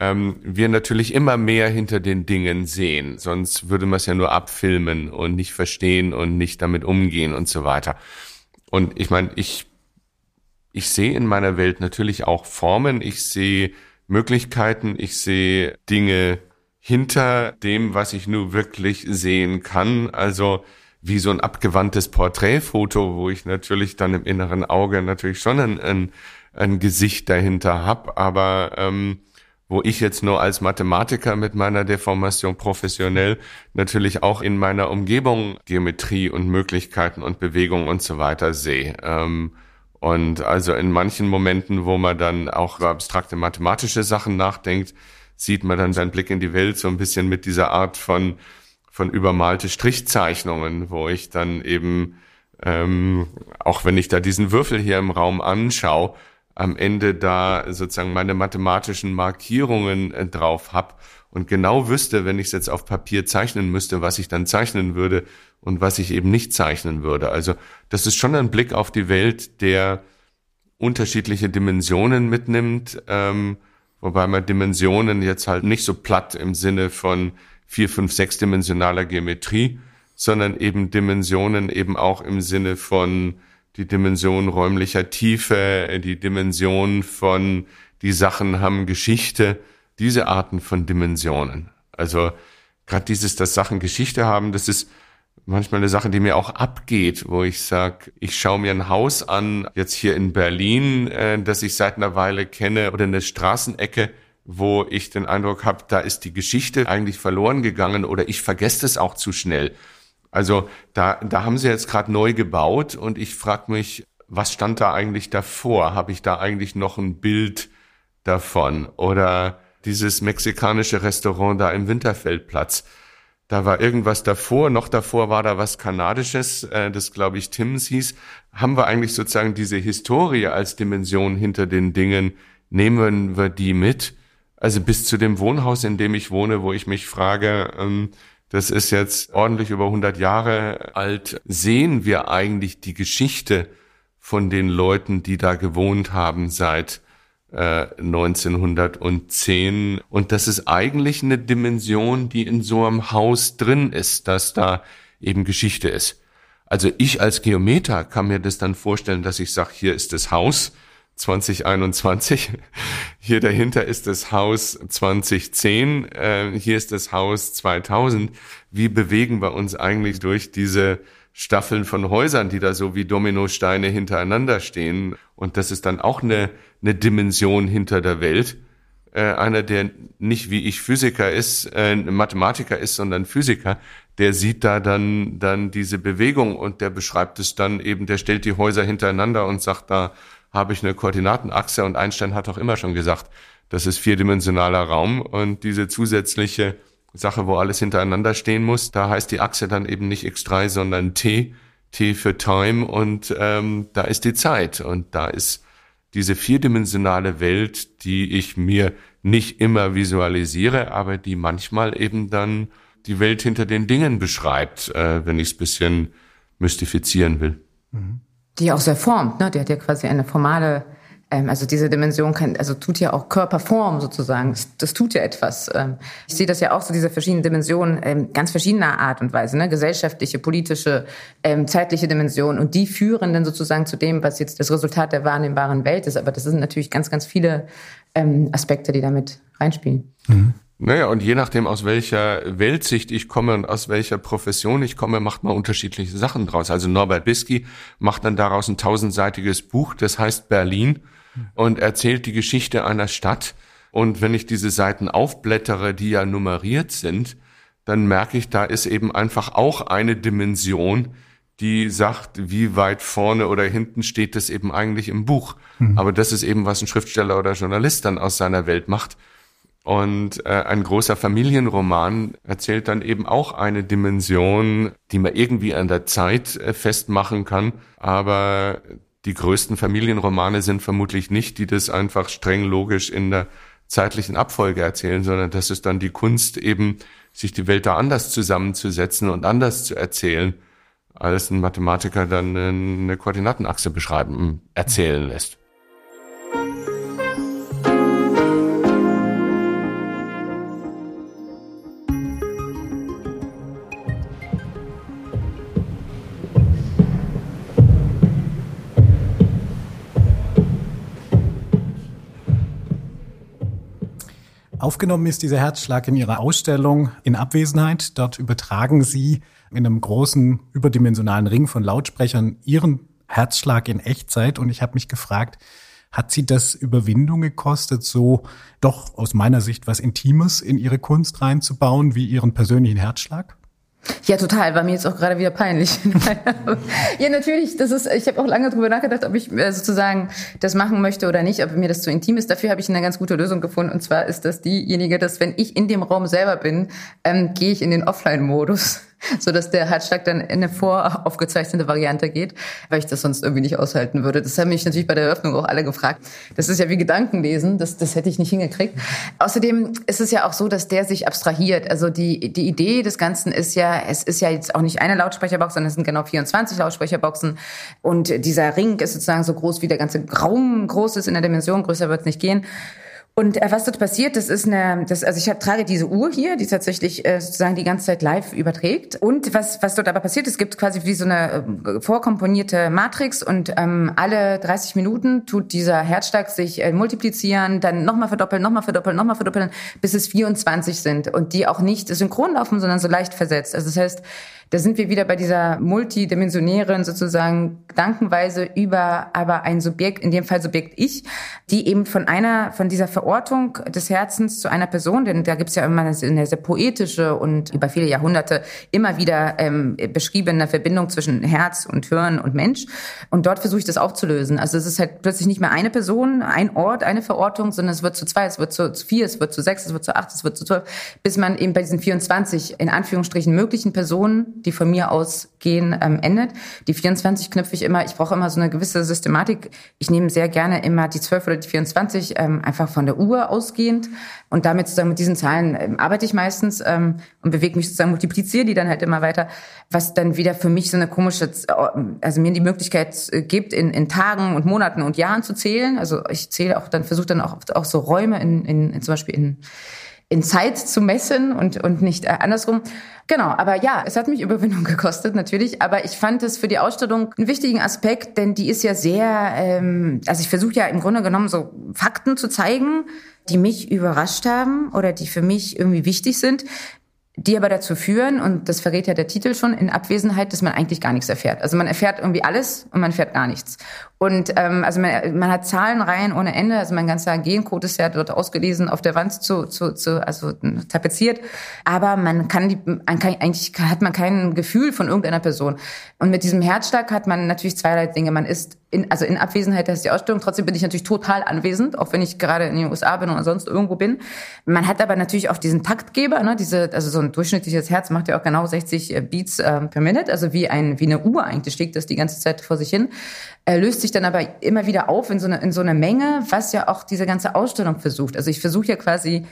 ähm, wir natürlich immer mehr hinter den Dingen sehen. Sonst würde man es ja nur abfilmen und nicht verstehen und nicht damit umgehen und so weiter. Und ich meine, ich, ich sehe in meiner Welt natürlich auch Formen, ich sehe Möglichkeiten, ich sehe Dinge hinter dem, was ich nur wirklich sehen kann. Also wie so ein abgewandtes Porträtfoto, wo ich natürlich dann im inneren Auge natürlich schon ein, ein, ein Gesicht dahinter hab, aber ähm, wo ich jetzt nur als Mathematiker mit meiner Deformation professionell natürlich auch in meiner Umgebung Geometrie und Möglichkeiten und Bewegung und so weiter sehe. Ähm, und also in manchen Momenten, wo man dann auch über abstrakte mathematische Sachen nachdenkt, sieht man dann seinen Blick in die Welt so ein bisschen mit dieser Art von von übermalte Strichzeichnungen, wo ich dann eben, ähm, auch wenn ich da diesen Würfel hier im Raum anschaue, am Ende da sozusagen meine mathematischen Markierungen äh, drauf hab und genau wüsste, wenn ich es jetzt auf Papier zeichnen müsste, was ich dann zeichnen würde und was ich eben nicht zeichnen würde. Also das ist schon ein Blick auf die Welt, der unterschiedliche Dimensionen mitnimmt, ähm, wobei man Dimensionen jetzt halt nicht so platt im Sinne von vier, fünf, sechsdimensionaler Geometrie, sondern eben Dimensionen eben auch im Sinne von die Dimension räumlicher Tiefe, die Dimension von die Sachen haben Geschichte, diese Arten von Dimensionen. Also gerade dieses, dass Sachen Geschichte haben, das ist manchmal eine Sache, die mir auch abgeht, wo ich sag, ich schaue mir ein Haus an, jetzt hier in Berlin, äh, das ich seit einer Weile kenne, oder eine Straßenecke, wo ich den Eindruck habe, da ist die Geschichte eigentlich verloren gegangen oder ich vergesse es auch zu schnell. Also da, da haben sie jetzt gerade neu gebaut und ich frage mich, was stand da eigentlich davor? Habe ich da eigentlich noch ein Bild davon? Oder dieses mexikanische Restaurant da im Winterfeldplatz. Da war irgendwas davor, noch davor war da was Kanadisches, äh, das glaube ich Timmins hieß. Haben wir eigentlich sozusagen diese Historie als Dimension hinter den Dingen, nehmen wir die mit? Also bis zu dem Wohnhaus, in dem ich wohne, wo ich mich frage, ähm, das ist jetzt ordentlich über 100 Jahre alt, sehen wir eigentlich die Geschichte von den Leuten, die da gewohnt haben seit 1910. Äh, Und das ist eigentlich eine Dimension, die in so einem Haus drin ist, dass da eben Geschichte ist. Also ich als Geometer kann mir das dann vorstellen, dass ich sage, hier ist das Haus 2021, hier dahinter ist das Haus 2010, äh, hier ist das Haus 2000. Wie bewegen wir uns eigentlich durch diese Staffeln von Häusern, die da so wie Dominosteine hintereinander stehen? Und das ist dann auch eine eine Dimension hinter der Welt. Äh, einer, der nicht wie ich Physiker ist, äh, Mathematiker ist, sondern Physiker, der sieht da dann, dann diese Bewegung und der beschreibt es dann eben, der stellt die Häuser hintereinander und sagt, da habe ich eine Koordinatenachse und Einstein hat auch immer schon gesagt, das ist vierdimensionaler Raum und diese zusätzliche Sache, wo alles hintereinander stehen muss, da heißt die Achse dann eben nicht x3, sondern t, t für Time und ähm, da ist die Zeit und da ist diese vierdimensionale Welt, die ich mir nicht immer visualisiere, aber die manchmal eben dann die Welt hinter den Dingen beschreibt, äh, wenn ich es bisschen mystifizieren will. Die auch sehr formt, ne? Die hat ja quasi eine formale ähm, also diese Dimension kann, also tut ja auch Körperform sozusagen. Das, das tut ja etwas. Ähm, ich sehe das ja auch so, diese verschiedenen Dimensionen, ähm, ganz verschiedener Art und Weise, ne? gesellschaftliche, politische, ähm, zeitliche Dimensionen. Und die führen dann sozusagen zu dem, was jetzt das Resultat der wahrnehmbaren Welt ist. Aber das sind natürlich ganz, ganz viele ähm, Aspekte, die damit reinspielen. Mhm. Naja, und je nachdem, aus welcher Weltsicht ich komme und aus welcher Profession ich komme, macht man unterschiedliche Sachen draus. Also Norbert Bisky macht dann daraus ein tausendseitiges Buch, das heißt Berlin und erzählt die Geschichte einer Stadt. Und wenn ich diese Seiten aufblättere, die ja nummeriert sind, dann merke ich, da ist eben einfach auch eine Dimension, die sagt, wie weit vorne oder hinten steht das eben eigentlich im Buch. Mhm. Aber das ist eben, was ein Schriftsteller oder Journalist dann aus seiner Welt macht. Und äh, ein großer Familienroman erzählt dann eben auch eine Dimension, die man irgendwie an der Zeit äh, festmachen kann, aber die größten Familienromane sind vermutlich nicht, die das einfach streng logisch in der zeitlichen Abfolge erzählen, sondern das ist dann die Kunst eben, sich die Welt da anders zusammenzusetzen und anders zu erzählen, als ein Mathematiker dann eine Koordinatenachse beschreiben, erzählen lässt. Aufgenommen ist dieser Herzschlag in Ihrer Ausstellung in Abwesenheit. Dort übertragen Sie in einem großen überdimensionalen Ring von Lautsprechern Ihren Herzschlag in Echtzeit. Und ich habe mich gefragt, hat Sie das Überwindung gekostet, so doch aus meiner Sicht was Intimes in Ihre Kunst reinzubauen, wie Ihren persönlichen Herzschlag? Ja, total. War mir jetzt auch gerade wieder peinlich. *laughs* ja, natürlich. Das ist. Ich habe auch lange drüber nachgedacht, ob ich äh, sozusagen das machen möchte oder nicht, ob mir das zu intim ist. Dafür habe ich eine ganz gute Lösung gefunden. Und zwar ist das diejenige, dass wenn ich in dem Raum selber bin, ähm, gehe ich in den Offline-Modus *laughs* so dass der Herzschlag dann in eine voraufgezeichnete Variante geht, weil ich das sonst irgendwie nicht aushalten würde. Das haben mich natürlich bei der Eröffnung auch alle gefragt. Das ist ja wie Gedankenlesen, das, das hätte ich nicht hingekriegt. Außerdem ist es ja auch so, dass der sich abstrahiert. Also die, die Idee des Ganzen ist ja, es ist ja jetzt auch nicht eine Lautsprecherbox, sondern es sind genau 24 Lautsprecherboxen. Und dieser Ring ist sozusagen so groß wie der ganze Raum groß ist in der Dimension, größer wird es nicht gehen. Und äh, was dort passiert, das ist eine, das, also ich hab, trage diese Uhr hier, die tatsächlich äh, sozusagen die ganze Zeit live überträgt. Und was, was dort aber passiert, es gibt quasi wie so eine äh, vorkomponierte Matrix und ähm, alle 30 Minuten tut dieser Herzschlag sich äh, multiplizieren, dann nochmal verdoppeln, nochmal verdoppeln, nochmal verdoppeln, bis es 24 sind und die auch nicht synchron laufen, sondern so leicht versetzt. Also das heißt, da sind wir wieder bei dieser multidimensionären sozusagen Gedankenweise über aber ein Subjekt, in dem Fall Subjekt Ich, die eben von einer, von dieser Verortung des Herzens zu einer Person, denn da gibt's ja immer eine sehr poetische und über viele Jahrhunderte immer wieder ähm, beschriebene Verbindung zwischen Herz und Hirn und Mensch. Und dort versuche ich das aufzulösen. Also es ist halt plötzlich nicht mehr eine Person, ein Ort, eine Verortung, sondern es wird zu zwei, es wird zu vier, es wird zu sechs, es wird zu acht, es wird zu zwölf, bis man eben bei diesen 24 in Anführungsstrichen möglichen Personen die von mir ausgehen, ähm, endet. Die 24 knüpfe ich immer, ich brauche immer so eine gewisse Systematik. Ich nehme sehr gerne immer die 12 oder die 24 ähm, einfach von der Uhr ausgehend und damit sozusagen mit diesen Zahlen ähm, arbeite ich meistens ähm, und bewege mich sozusagen, multipliziere die dann halt immer weiter, was dann wieder für mich so eine komische, also mir die Möglichkeit äh, gibt, in, in Tagen und Monaten und Jahren zu zählen. Also ich zähle auch dann, versuche dann auch, auch so Räume in, in, in zum Beispiel in in Zeit zu messen und, und nicht äh, andersrum. Genau, aber ja, es hat mich Überwindung *laughs* gekostet, natürlich. Aber ich fand es für die Ausstellung einen wichtigen Aspekt, denn die ist ja sehr, ähm, also ich versuche ja im Grunde genommen so Fakten zu zeigen, die mich überrascht haben oder die für mich irgendwie wichtig sind die aber dazu führen, und das verrät ja der Titel schon, in Abwesenheit, dass man eigentlich gar nichts erfährt. Also man erfährt irgendwie alles und man erfährt gar nichts. Und ähm, also man, man hat Zahlenreihen ohne Ende, also mein ganzer Gencode ist ja dort ausgelesen, auf der Wand zu, zu, zu also tapeziert, aber man kann die, man kann, eigentlich hat man kein Gefühl von irgendeiner Person. Und mit diesem Herzschlag hat man natürlich zweierlei Dinge. Man ist in, also in Abwesenheit, ist die Ausstellung. Trotzdem bin ich natürlich total anwesend, auch wenn ich gerade in den USA bin oder sonst irgendwo bin. Man hat aber natürlich auch diesen Taktgeber, ne, diese, also so ein durchschnittliches Herz macht ja auch genau 60 äh, Beats äh, per Minute, also wie ein, wie eine Uhr eigentlich schlägt das die ganze Zeit vor sich hin. Er löst sich dann aber immer wieder auf in so, eine, in so eine Menge, was ja auch diese ganze Ausstellung versucht. Also ich versuche ja quasi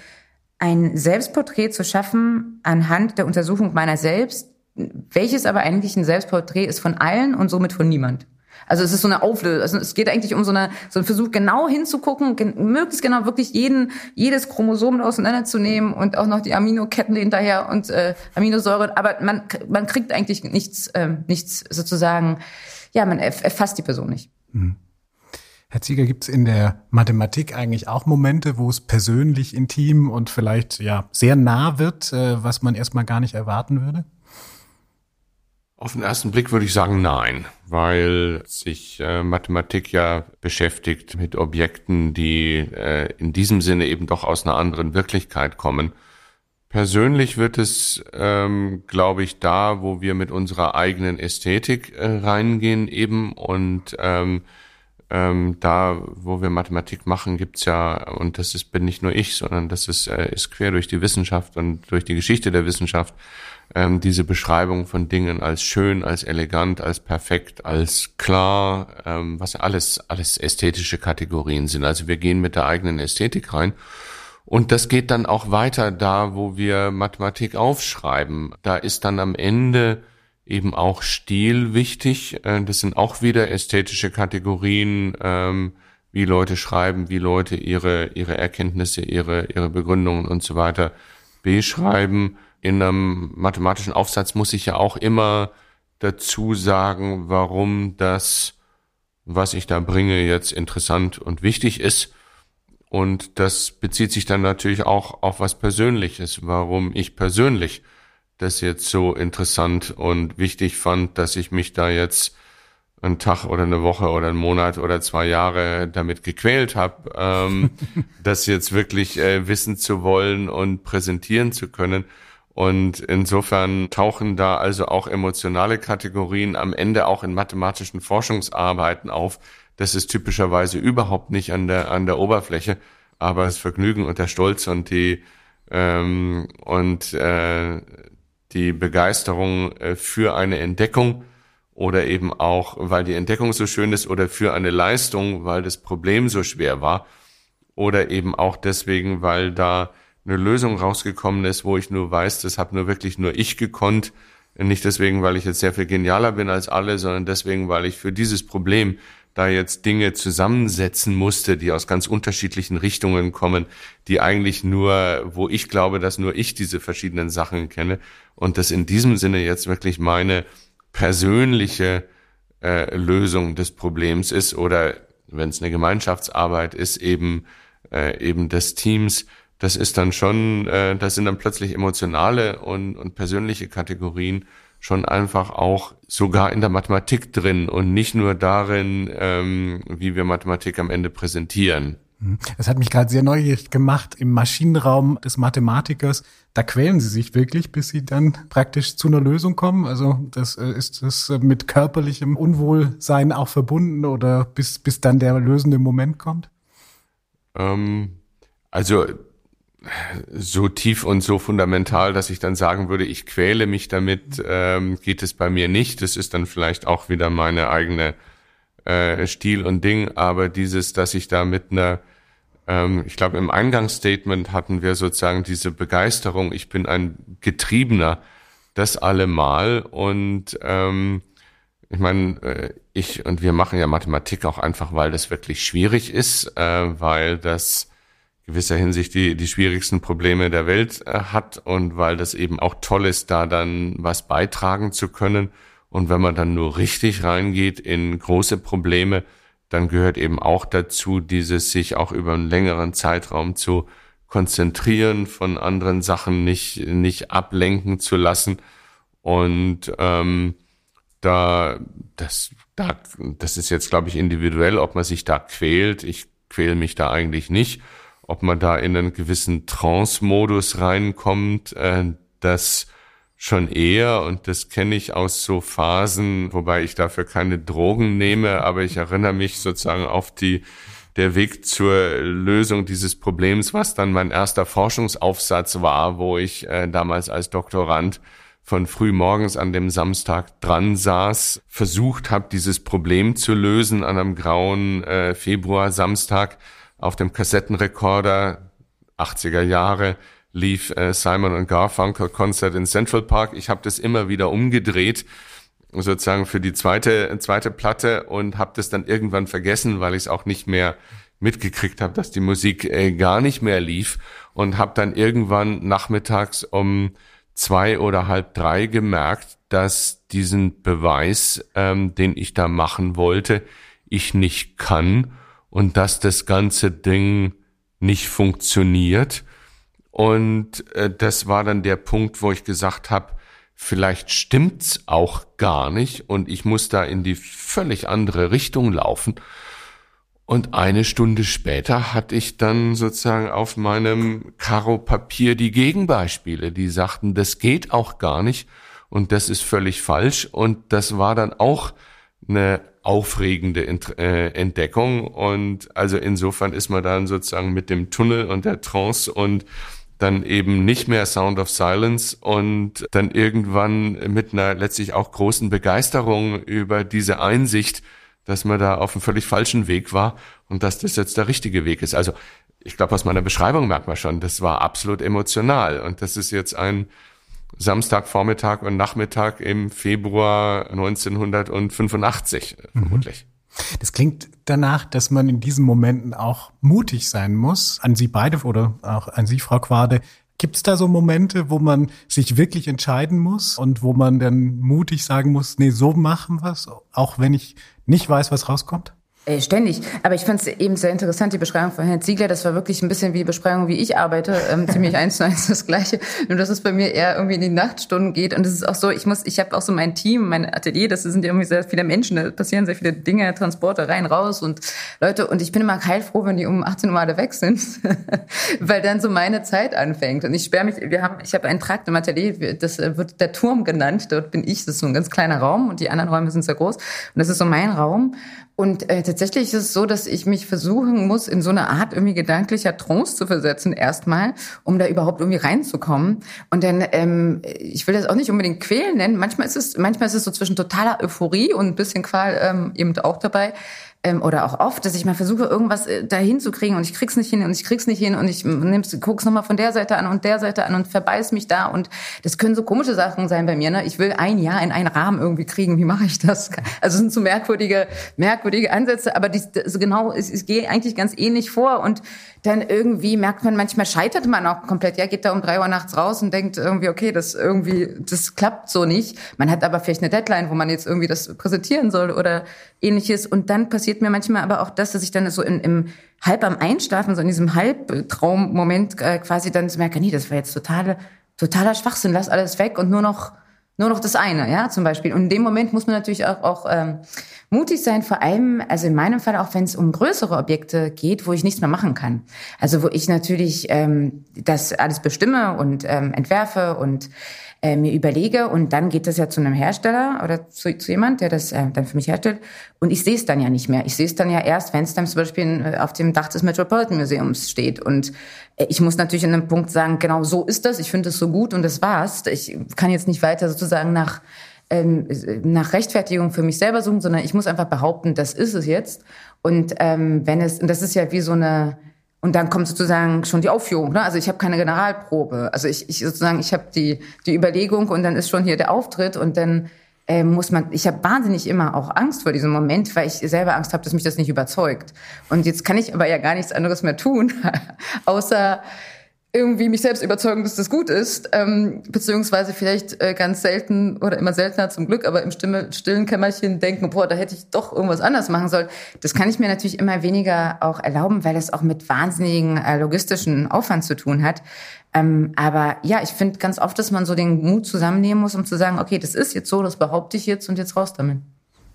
ein Selbstporträt zu schaffen anhand der Untersuchung meiner selbst, welches aber eigentlich ein Selbstporträt ist von allen und somit von niemand. Also es ist so eine Auflösung. Also es geht eigentlich um so, eine, so einen Versuch, genau hinzugucken, gen möglichst genau wirklich jeden, jedes Chromosom auseinanderzunehmen und auch noch die Aminoketten hinterher und äh, Aminosäuren. Aber man, man kriegt eigentlich nichts, äh, nichts sozusagen ja, man erfasst die Person nicht. Mhm. Herr Zieger, gibt es in der Mathematik eigentlich auch Momente, wo es persönlich, intim und vielleicht ja sehr nah wird, äh, was man erstmal gar nicht erwarten würde? Auf den ersten Blick würde ich sagen nein, weil sich äh, Mathematik ja beschäftigt mit Objekten, die äh, in diesem Sinne eben doch aus einer anderen Wirklichkeit kommen. Persönlich wird es, ähm, glaube ich, da, wo wir mit unserer eigenen Ästhetik äh, reingehen eben und ähm, ähm, da, wo wir Mathematik machen, gibt's ja, und das ist, bin nicht nur ich, sondern das ist, äh, ist quer durch die Wissenschaft und durch die Geschichte der Wissenschaft, ähm, diese Beschreibung von Dingen als schön, als elegant, als perfekt, als klar, ähm, was alles, alles ästhetische Kategorien sind. Also wir gehen mit der eigenen Ästhetik rein. Und das geht dann auch weiter da, wo wir Mathematik aufschreiben. Da ist dann am Ende eben auch Stil wichtig. Äh, das sind auch wieder ästhetische Kategorien, ähm, wie Leute schreiben, wie Leute ihre, ihre Erkenntnisse, ihre, ihre Begründungen und so weiter beschreiben. In einem mathematischen Aufsatz muss ich ja auch immer dazu sagen, warum das, was ich da bringe, jetzt interessant und wichtig ist. Und das bezieht sich dann natürlich auch auf was Persönliches, warum ich persönlich das jetzt so interessant und wichtig fand, dass ich mich da jetzt einen Tag oder eine Woche oder einen Monat oder zwei Jahre damit gequält habe, ähm, *laughs* das jetzt wirklich äh, wissen zu wollen und präsentieren zu können. Und insofern tauchen da also auch emotionale Kategorien am Ende auch in mathematischen Forschungsarbeiten auf, das ist typischerweise überhaupt nicht an der, an der Oberfläche, aber das Vergnügen und der Stolz und die, ähm, und äh, die Begeisterung äh, für eine Entdeckung oder eben auch, weil die Entdeckung so schön ist oder für eine Leistung, weil das Problem so schwer war oder eben auch deswegen, weil da eine Lösung rausgekommen ist, wo ich nur weiß, das habe nur wirklich nur ich gekonnt. Nicht deswegen, weil ich jetzt sehr viel genialer bin als alle, sondern deswegen, weil ich für dieses Problem da jetzt Dinge zusammensetzen musste, die aus ganz unterschiedlichen Richtungen kommen, die eigentlich nur, wo ich glaube, dass nur ich diese verschiedenen Sachen kenne und das in diesem Sinne jetzt wirklich meine persönliche äh, Lösung des Problems ist oder wenn es eine Gemeinschaftsarbeit ist, eben äh, eben des Teams, das ist dann schon, äh, das sind dann plötzlich emotionale und, und persönliche Kategorien schon einfach auch sogar in der Mathematik drin und nicht nur darin, ähm, wie wir Mathematik am Ende präsentieren. Es hat mich gerade sehr neugierig gemacht im Maschinenraum des Mathematikers. Da quälen sie sich wirklich, bis sie dann praktisch zu einer Lösung kommen. Also das äh, ist das mit körperlichem Unwohlsein auch verbunden oder bis bis dann der lösende Moment kommt. Ähm, also so tief und so fundamental, dass ich dann sagen würde, ich quäle mich damit, ähm, geht es bei mir nicht. Das ist dann vielleicht auch wieder meine eigene äh, Stil und Ding, aber dieses, dass ich da mit einer, ähm, ich glaube im Eingangsstatement hatten wir sozusagen diese Begeisterung, ich bin ein Getriebener, das allemal und ähm, ich meine, äh, ich und wir machen ja Mathematik auch einfach, weil das wirklich schwierig ist, äh, weil das gewisser Hinsicht die, die schwierigsten Probleme der Welt äh, hat und weil das eben auch toll ist, da dann was beitragen zu können. Und wenn man dann nur richtig reingeht in große Probleme, dann gehört eben auch dazu, dieses sich auch über einen längeren Zeitraum zu konzentrieren, von anderen Sachen nicht, nicht ablenken zu lassen. Und ähm, da, das, da, das ist jetzt, glaube ich, individuell, ob man sich da quält. Ich quäle mich da eigentlich nicht. Ob man da in einen gewissen Trance-Modus reinkommt, äh, das schon eher und das kenne ich aus so Phasen, wobei ich dafür keine Drogen nehme, aber ich erinnere mich sozusagen auf die der Weg zur Lösung dieses Problems, was dann mein erster Forschungsaufsatz war, wo ich äh, damals als Doktorand von früh morgens an dem Samstag dran saß, versucht habe, dieses Problem zu lösen an einem grauen äh, Februar Samstag auf dem Kassettenrekorder 80er Jahre lief äh, Simon und Garfunkel Konzert in Central Park. Ich habe das immer wieder umgedreht, sozusagen für die zweite zweite Platte und habe das dann irgendwann vergessen, weil ich es auch nicht mehr mitgekriegt habe, dass die Musik äh, gar nicht mehr lief und habe dann irgendwann nachmittags um zwei oder halb drei gemerkt, dass diesen Beweis, ähm, den ich da machen wollte, ich nicht kann und dass das ganze Ding nicht funktioniert und äh, das war dann der Punkt, wo ich gesagt habe, vielleicht stimmt's auch gar nicht und ich muss da in die völlig andere Richtung laufen. Und eine Stunde später hatte ich dann sozusagen auf meinem Karo-Papier die Gegenbeispiele, die sagten, das geht auch gar nicht und das ist völlig falsch. Und das war dann auch eine aufregende äh, Entdeckung. Und also insofern ist man dann sozusagen mit dem Tunnel und der Trance und dann eben nicht mehr Sound of Silence und dann irgendwann mit einer letztlich auch großen Begeisterung über diese Einsicht, dass man da auf einem völlig falschen Weg war und dass das jetzt der richtige Weg ist. Also ich glaube, aus meiner Beschreibung merkt man schon, das war absolut emotional und das ist jetzt ein Samstagvormittag und Nachmittag im Februar 1985 mhm. vermutlich. Das klingt danach, dass man in diesen Momenten auch mutig sein muss. An Sie beide oder auch an Sie, Frau Quade. Gibt es da so Momente, wo man sich wirklich entscheiden muss und wo man dann mutig sagen muss, nee, so machen wir auch wenn ich nicht weiß, was rauskommt? Äh, ständig. Aber ich fand es eben sehr interessant, die Beschreibung von Herrn Ziegler. Das war wirklich ein bisschen wie die Beschreibung, wie ich arbeite. Ähm, *laughs* ziemlich eins zu eins das Gleiche. Nur, dass es bei mir eher irgendwie in die Nachtstunden geht. Und es ist auch so, ich muss, ich habe auch so mein Team, mein Atelier, das sind irgendwie sehr viele Menschen, da passieren sehr viele Dinge, Transporte rein, raus und Leute. Und ich bin immer heilfroh, wenn die um 18 Uhr alle weg sind. *laughs* Weil dann so meine Zeit anfängt. Und ich sperre mich, wir haben, ich habe einen Trakt im Atelier, das wird der Turm genannt. Dort bin ich, das ist so ein ganz kleiner Raum und die anderen Räume sind sehr groß. Und das ist so mein Raum. Und äh, tatsächlich ist es so, dass ich mich versuchen muss, in so eine Art irgendwie gedanklicher Trance zu versetzen, erstmal, um da überhaupt irgendwie reinzukommen. Und dann, ähm, ich will das auch nicht unbedingt quälen nennen. Manchmal ist es, manchmal ist es so zwischen totaler Euphorie und ein bisschen Qual ähm, eben auch dabei. Ähm, oder auch oft, dass ich mal versuche, irgendwas äh, dahin zu kriegen und ich krieg's nicht hin und ich krieg's nicht hin und ich nimm's, guck's nochmal von der Seite an und der Seite an und verbeiß mich da und das können so komische Sachen sein bei mir. Ne? Ich will ein Jahr in einen Rahmen irgendwie kriegen. Wie mache ich das? *laughs* Also es sind so merkwürdige, merkwürdige Ansätze, aber die, also genau, ich, ich gehe eigentlich ganz ähnlich vor und dann irgendwie merkt man, manchmal scheitert man auch komplett. Ja, geht da um drei Uhr nachts raus und denkt irgendwie, okay, das irgendwie, das klappt so nicht. Man hat aber vielleicht eine Deadline, wo man jetzt irgendwie das präsentieren soll oder ähnliches. Und dann passiert mir manchmal aber auch das, dass ich dann so in, im halb am Einschlafen, so in diesem Halbtraummoment äh, quasi dann so merke, nee, das war jetzt totale, totaler Schwachsinn, lass alles weg und nur noch, nur noch das eine, ja, zum Beispiel. Und in dem Moment muss man natürlich auch, auch ähm, mutig sein, vor allem, also in meinem Fall auch, wenn es um größere Objekte geht, wo ich nichts mehr machen kann. Also wo ich natürlich ähm, das alles bestimme und ähm, entwerfe und äh, mir überlege und dann geht das ja zu einem Hersteller oder zu, zu jemand, der das äh, dann für mich herstellt und ich sehe es dann ja nicht mehr. Ich sehe es dann ja erst, wenn es dann zum Beispiel äh, auf dem Dach des Metropolitan Museums steht und äh, ich muss natürlich in einem Punkt sagen, genau so ist das, ich finde es so gut und das war's. Ich kann jetzt nicht weiter sozusagen nach ähm, nach Rechtfertigung für mich selber suchen, sondern ich muss einfach behaupten, das ist es jetzt. Und ähm, wenn es, und das ist ja wie so eine, und dann kommt sozusagen schon die Aufführung. Ne? Also ich habe keine Generalprobe. Also ich, ich sozusagen, ich habe die die Überlegung und dann ist schon hier der Auftritt und dann äh, muss man. Ich habe wahnsinnig immer auch Angst vor diesem Moment, weil ich selber Angst habe, dass mich das nicht überzeugt. Und jetzt kann ich aber ja gar nichts anderes mehr tun, *laughs* außer irgendwie mich selbst überzeugen, dass das gut ist, ähm, beziehungsweise vielleicht äh, ganz selten oder immer seltener zum Glück, aber im Stimme, stillen Kämmerchen denken, boah, da hätte ich doch irgendwas anders machen sollen. Das kann ich mir natürlich immer weniger auch erlauben, weil es auch mit wahnsinnigen äh, logistischen Aufwand zu tun hat. Ähm, aber ja, ich finde ganz oft, dass man so den Mut zusammennehmen muss, um zu sagen, okay, das ist jetzt so, das behaupte ich jetzt und jetzt raus damit.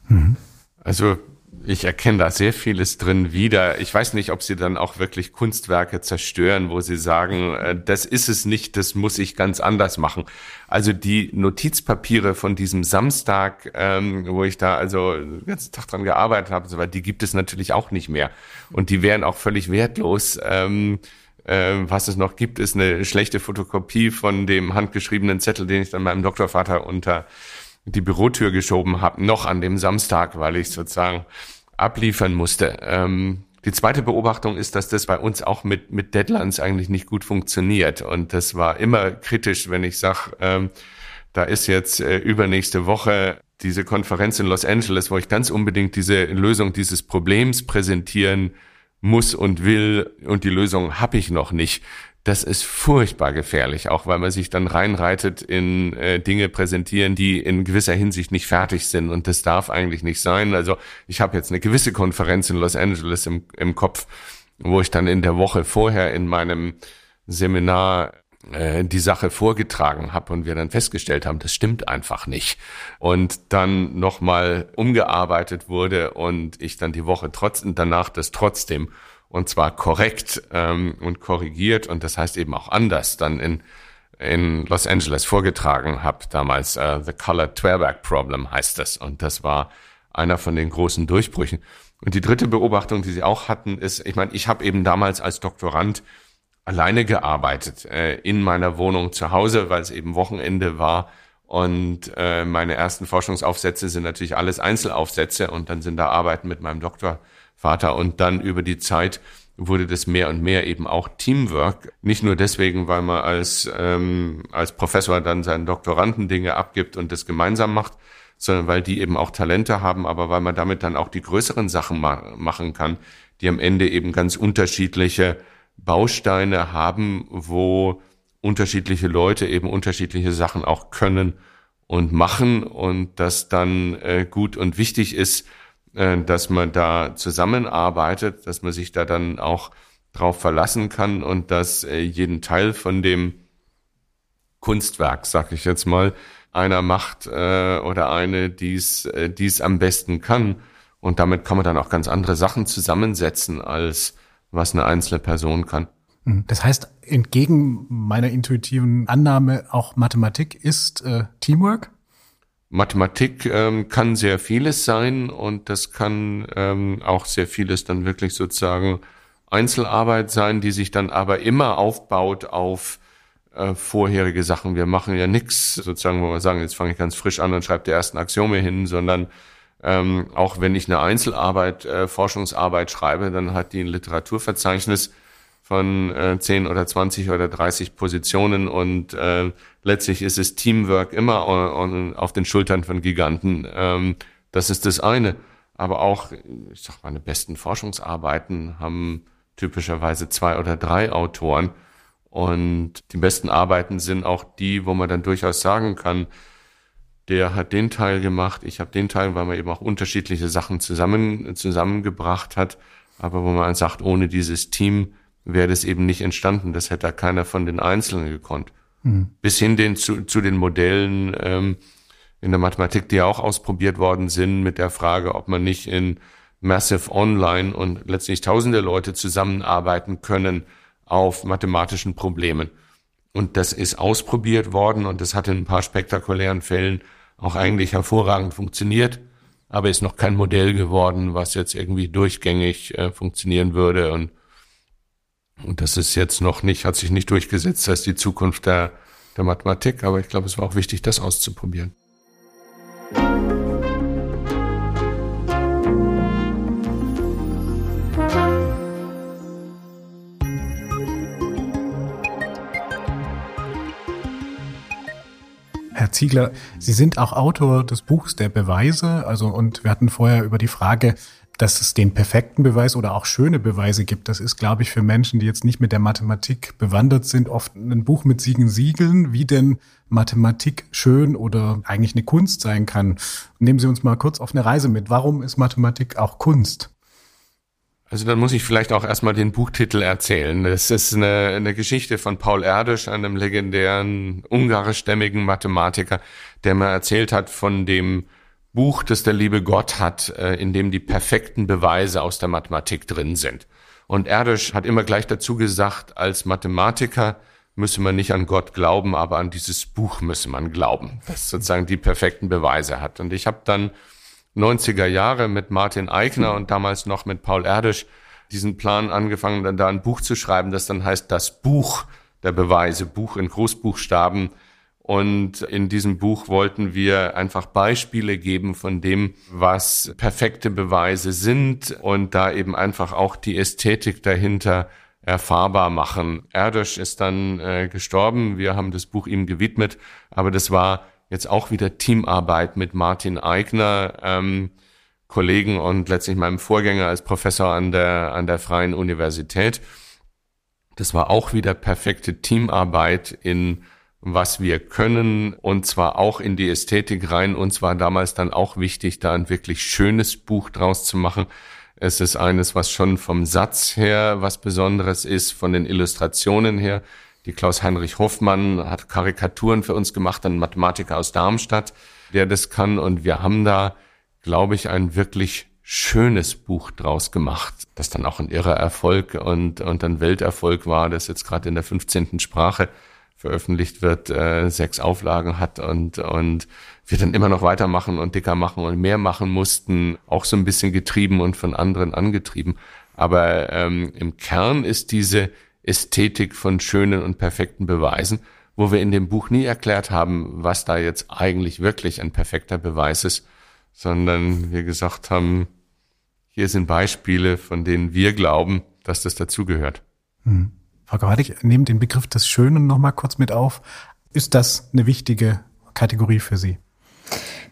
Mhm. Also ich erkenne da sehr vieles drin wieder. Ich weiß nicht, ob Sie dann auch wirklich Kunstwerke zerstören, wo Sie sagen, äh, das ist es nicht, das muss ich ganz anders machen. Also die Notizpapiere von diesem Samstag, ähm, wo ich da also den ganzen Tag dran gearbeitet habe, so die gibt es natürlich auch nicht mehr. Und die wären auch völlig wertlos. Ähm, äh, was es noch gibt, ist eine schlechte Fotokopie von dem handgeschriebenen Zettel, den ich dann meinem Doktorvater unter die Bürotür geschoben habe, noch an dem Samstag, weil ich sozusagen abliefern musste. Ähm, die zweite Beobachtung ist, dass das bei uns auch mit, mit Deadlines eigentlich nicht gut funktioniert. Und das war immer kritisch, wenn ich sage, ähm, da ist jetzt äh, übernächste Woche diese Konferenz in Los Angeles, wo ich ganz unbedingt diese Lösung dieses Problems präsentieren muss und will und die Lösung habe ich noch nicht das ist furchtbar gefährlich, auch weil man sich dann reinreitet in äh, Dinge präsentieren, die in gewisser Hinsicht nicht fertig sind. Und das darf eigentlich nicht sein. Also ich habe jetzt eine gewisse Konferenz in Los Angeles im, im Kopf, wo ich dann in der Woche vorher in meinem Seminar äh, die Sache vorgetragen habe und wir dann festgestellt haben, das stimmt einfach nicht. Und dann nochmal umgearbeitet wurde und ich dann die Woche trotzdem danach das trotzdem und zwar korrekt ähm, und korrigiert und das heißt eben auch anders dann in in Los Angeles vorgetragen habe damals uh, The Color Twerberg Problem heißt das. Und das war einer von den großen Durchbrüchen. Und die dritte Beobachtung die sie auch hatten ist ich meine ich habe eben damals als Doktorand alleine gearbeitet äh, in meiner Wohnung zu Hause weil es eben Wochenende war. Und äh, meine ersten Forschungsaufsätze sind natürlich alles Einzelaufsätze und dann sind da Arbeiten mit meinem Doktor Vater. Und dann über die Zeit wurde das mehr und mehr eben auch Teamwork. Nicht nur deswegen, weil man als, ähm, als Professor dann seinen Doktoranden Dinge abgibt und das gemeinsam macht, sondern weil die eben auch Talente haben, aber weil man damit dann auch die größeren Sachen ma machen kann, die am Ende eben ganz unterschiedliche Bausteine haben, wo unterschiedliche Leute eben unterschiedliche Sachen auch können und machen und das dann äh, gut und wichtig ist, dass man da zusammenarbeitet, dass man sich da dann auch drauf verlassen kann und dass äh, jeden Teil von dem Kunstwerk, sag ich jetzt mal, einer macht äh, oder eine, die es am besten kann. Und damit kann man dann auch ganz andere Sachen zusammensetzen, als was eine einzelne Person kann. Hm, das heißt, entgegen meiner intuitiven Annahme, auch Mathematik ist äh, Teamwork? Mathematik ähm, kann sehr vieles sein und das kann ähm, auch sehr vieles dann wirklich sozusagen Einzelarbeit sein, die sich dann aber immer aufbaut auf äh, vorherige Sachen. Wir machen ja nichts sozusagen, wo wir sagen, jetzt fange ich ganz frisch an und schreibe die ersten Axiome hin, sondern Ähm, auch wenn ich eine Einzelarbeit, äh, Forschungsarbeit schreibe, dann hat die ein Literaturverzeichnis von äh, 10 oder 20 oder 30 Positionen und äh, letztlich ist es Teamwork immer auf den Schultern von Giganten. Ähm, das ist das eine. Aber auch, ich sag meine besten Forschungsarbeiten haben typischerweise zwei oder drei Autoren. Und die besten Arbeiten sind auch die, wo man dann durchaus sagen kann, der hat den Teil gemacht, ich habe den Teil, weil man eben auch unterschiedliche Sachen zusammen, zusammengebracht hat. Aber wo man sagt, ohne dieses Team wäre das eben nicht entstanden. Das hätte keiner von den Einzelnen gekonnt. Mhm. Bis hin den, zu, zu den Modellen ähm, in der Mathematik, die auch ausprobiert worden sind, mit der Frage, ob man nicht in Massive Online und letztlich tausende Leute zusammenarbeiten können auf mathematischen Problemen. Und das ist ausprobiert worden und das hat in ein paar spektakulären Fällen auch eigentlich hervorragend funktioniert, aber ist noch kein Modell geworden, was jetzt irgendwie durchgängig äh, funktionieren würde und und das ist jetzt noch nicht, hat sich nicht durchgesetzt als die Zukunft der, der Mathematik, aber ich glaube, es war auch wichtig, das auszuprobieren. Herr Ziegler, Sie sind auch Autor des Buchs der Beweise, also und wir hatten vorher über die Frage dass es den perfekten Beweis oder auch schöne Beweise gibt, das ist, glaube ich, für Menschen, die jetzt nicht mit der Mathematik bewandert sind, oft ein Buch mit Siegen Siegeln, wie denn Mathematik schön oder eigentlich eine Kunst sein kann. Nehmen Sie uns mal kurz auf eine Reise mit. Warum ist Mathematik auch Kunst? Also dann muss ich vielleicht auch erstmal den Buchtitel erzählen. Das ist eine, eine Geschichte von Paul Erdős, einem legendären ungarischstämmigen Mathematiker, der mir erzählt hat von dem Buch, das der liebe Gott hat, äh, in dem die perfekten Beweise aus der Mathematik drin sind. Und Erdős hat immer gleich dazu gesagt, als Mathematiker müsse man nicht an Gott glauben, aber an dieses Buch müsse man glauben, das sozusagen die perfekten Beweise hat. Und ich habe dann 90er Jahre mit Martin Eigner und damals noch mit Paul Erdős diesen Plan angefangen, dann da ein Buch zu schreiben, das dann heißt das Buch der Beweise, Buch in Großbuchstaben, und in diesem Buch wollten wir einfach Beispiele geben von dem, was perfekte Beweise sind und da eben einfach auch die Ästhetik dahinter erfahrbar machen. Erdős ist dann äh, gestorben. Wir haben das Buch ihm gewidmet, aber das war jetzt auch wieder Teamarbeit mit Martin Eigner, ähm, Kollegen und letztlich meinem Vorgänger als Professor an der, an der Freien Universität. Das war auch wieder perfekte Teamarbeit in was wir können und zwar auch in die Ästhetik rein. Und zwar damals dann auch wichtig, da ein wirklich schönes Buch draus zu machen. Es ist eines, was schon vom Satz her was Besonderes ist, von den Illustrationen her. Die Klaus-Heinrich Hoffmann hat Karikaturen für uns gemacht, ein Mathematiker aus Darmstadt, der das kann. Und wir haben da, glaube ich, ein wirklich schönes Buch draus gemacht, das dann auch ein irrer Erfolg und, und ein Welterfolg war, das jetzt gerade in der 15. Sprache veröffentlicht wird, äh, sechs Auflagen hat und, und wir dann immer noch weitermachen und dicker machen und mehr machen mussten, auch so ein bisschen getrieben und von anderen angetrieben. Aber ähm, im Kern ist diese Ästhetik von schönen und perfekten Beweisen, wo wir in dem Buch nie erklärt haben, was da jetzt eigentlich wirklich ein perfekter Beweis ist, sondern wir gesagt haben, hier sind Beispiele, von denen wir glauben, dass das dazugehört. Hm. Frau Gawadik, nehmt den Begriff des Schönen noch mal kurz mit auf. Ist das eine wichtige Kategorie für Sie?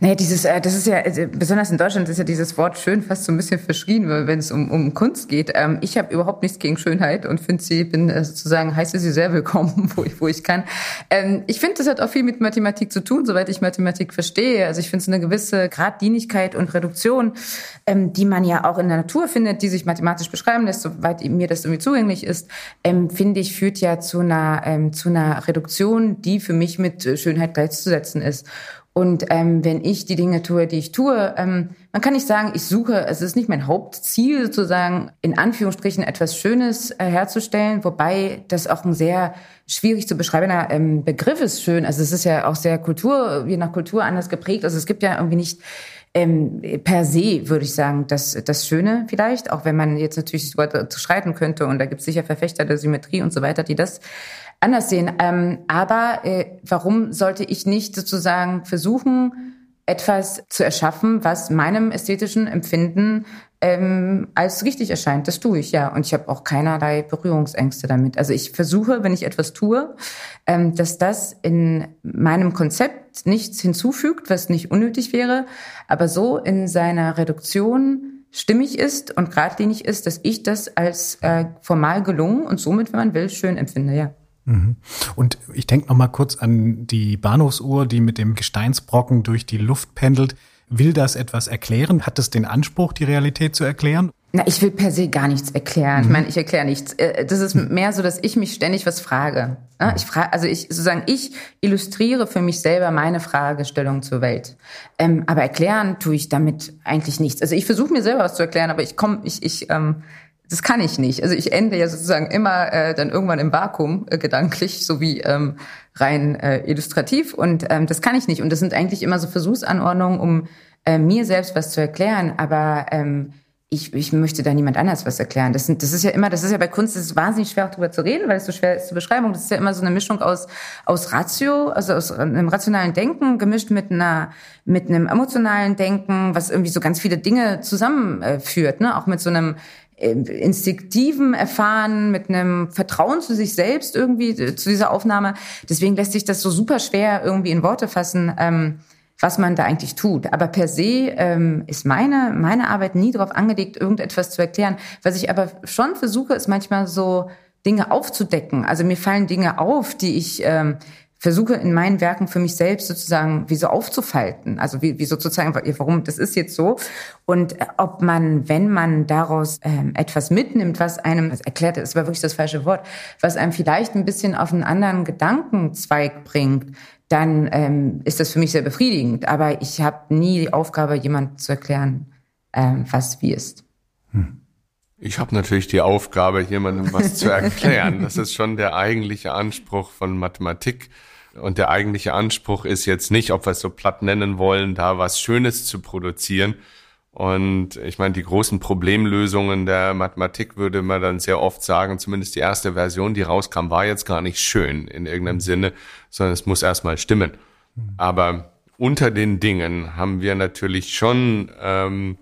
Naja, dieses, äh, das ist ja, also besonders in Deutschland ist ja dieses Wort schön fast so ein bisschen verschrien, wenn es um, um Kunst geht. Ähm, ich habe überhaupt nichts gegen Schönheit und finde sie, bin äh, sozusagen, heiße sie sehr willkommen, *laughs* wo ich, wo ich kann. Ähm, ich finde, das hat auch viel mit Mathematik zu tun, soweit ich Mathematik verstehe. Also ich finde es eine gewisse Graddienigkeit und Reduktion, ähm, die man ja auch in der Natur findet, die sich mathematisch beschreiben lässt, soweit mir das irgendwie zugänglich ist, ähm, finde ich, führt ja zu einer, ähm, zu einer Reduktion, die für mich mit Schönheit gleichzusetzen ist. Und ähm, wenn ich die Dinge tue, die ich tue, ähm, man kann nicht sagen, ich suche, es ist nicht mein Hauptziel, sozusagen in Anführungsstrichen etwas Schönes äh, herzustellen, wobei das auch ein sehr schwierig zu beschreibender ähm, Begriff ist schön. Also es ist ja auch sehr Kultur, je nach Kultur anders geprägt. Also es gibt ja irgendwie nicht ähm, per se, würde ich sagen, das, das Schöne vielleicht, auch wenn man jetzt natürlich zu streiten könnte und da gibt es sicher Verfechter der Symmetrie und so weiter, die das anders sehen. Ähm, aber äh, warum sollte ich nicht sozusagen versuchen, etwas zu erschaffen, was meinem ästhetischen Empfinden ähm, als richtig erscheint. Das tue ich ja. Und ich habe auch keinerlei Berührungsängste damit. Also ich versuche, wenn ich etwas tue, ähm, dass das in meinem Konzept nichts hinzufügt, was nicht unnötig wäre, aber so in seiner Reduktion stimmig ist und geradlinig ist, dass ich das als äh, formal gelungen und somit, wenn man will, schön empfinde, ja. Mhm. Und ich denke noch mal kurz an die Bahnhofsuhr, die mit dem Gesteinsbrocken durch die Luft pendelt. Will das etwas erklären? Hat es den Anspruch, die Realität zu erklären? Na, ich will per se gar nichts erklären. Mhm. Ich meine, ich erkläre nichts. Äh, das ist mehr so, dass ich mich ständig was frage. Ich frage, also ich sozusagen, ich illustriere für mich selber meine Fragestellung zur Welt. Ähm, aber erklären tue ich damit eigentlich nichts. Also ich versuche mir selber was zu erklären, aber ich komme, ich, ich, ähm, das kann ich nicht. Also ich ende ja sozusagen immer äh, dann irgendwann im Vakuum äh, gedanklich, so wie ähm, rein äh, illustrativ. Und ähm, das kann ich nicht. Und das sind eigentlich immer so Versuchsanordnungen, um äh, mir selbst was zu erklären. Aber ähm, ich, ich möchte da niemand anders was erklären. Das, sind, das ist ja immer, das ist ja bei Kunst, das ist wahnsinnig schwer auch darüber zu reden, weil es so schwer ist zur Beschreibung. Das ist ja immer so eine Mischung aus, aus Ratio, also aus einem rationalen Denken, gemischt mit einer, mit einem emotionalen Denken, was irgendwie so ganz viele Dinge zusammenführt, ne? Auch mit so einem äh, instinktiven Erfahren, mit einem Vertrauen zu sich selbst irgendwie äh, zu dieser Aufnahme. Deswegen lässt sich das so super schwer irgendwie in Worte fassen. Ähm, was man da eigentlich tut. Aber per se ähm, ist meine, meine Arbeit nie darauf angelegt, irgendetwas zu erklären. Was ich aber schon versuche, ist manchmal so Dinge aufzudecken. Also mir fallen Dinge auf, die ich ähm, versuche in meinen Werken für mich selbst sozusagen wie so aufzufalten. Also wie, wie sozusagen, warum das ist jetzt so. Und ob man, wenn man daraus ähm, etwas mitnimmt, was einem, also erklärt, das war wirklich das falsche Wort, was einem vielleicht ein bisschen auf einen anderen Gedankenzweig bringt, dann ähm, ist das für mich sehr befriedigend. Aber ich habe nie die Aufgabe, jemand zu erklären, ähm, was wie ist. Hm. Ich habe natürlich die Aufgabe, jemandem was zu *laughs* erklären. Das ist schon der eigentliche Anspruch von Mathematik. Und der eigentliche Anspruch ist jetzt nicht, ob wir es so platt nennen wollen, da was Schönes zu produzieren, und ich meine, die großen Problemlösungen der Mathematik würde man dann sehr oft sagen, zumindest die erste Version, die rauskam, war jetzt gar nicht schön in irgendeinem mhm. Sinne, sondern es muss erstmal stimmen. Mhm. Aber unter den Dingen haben wir natürlich schon ähm,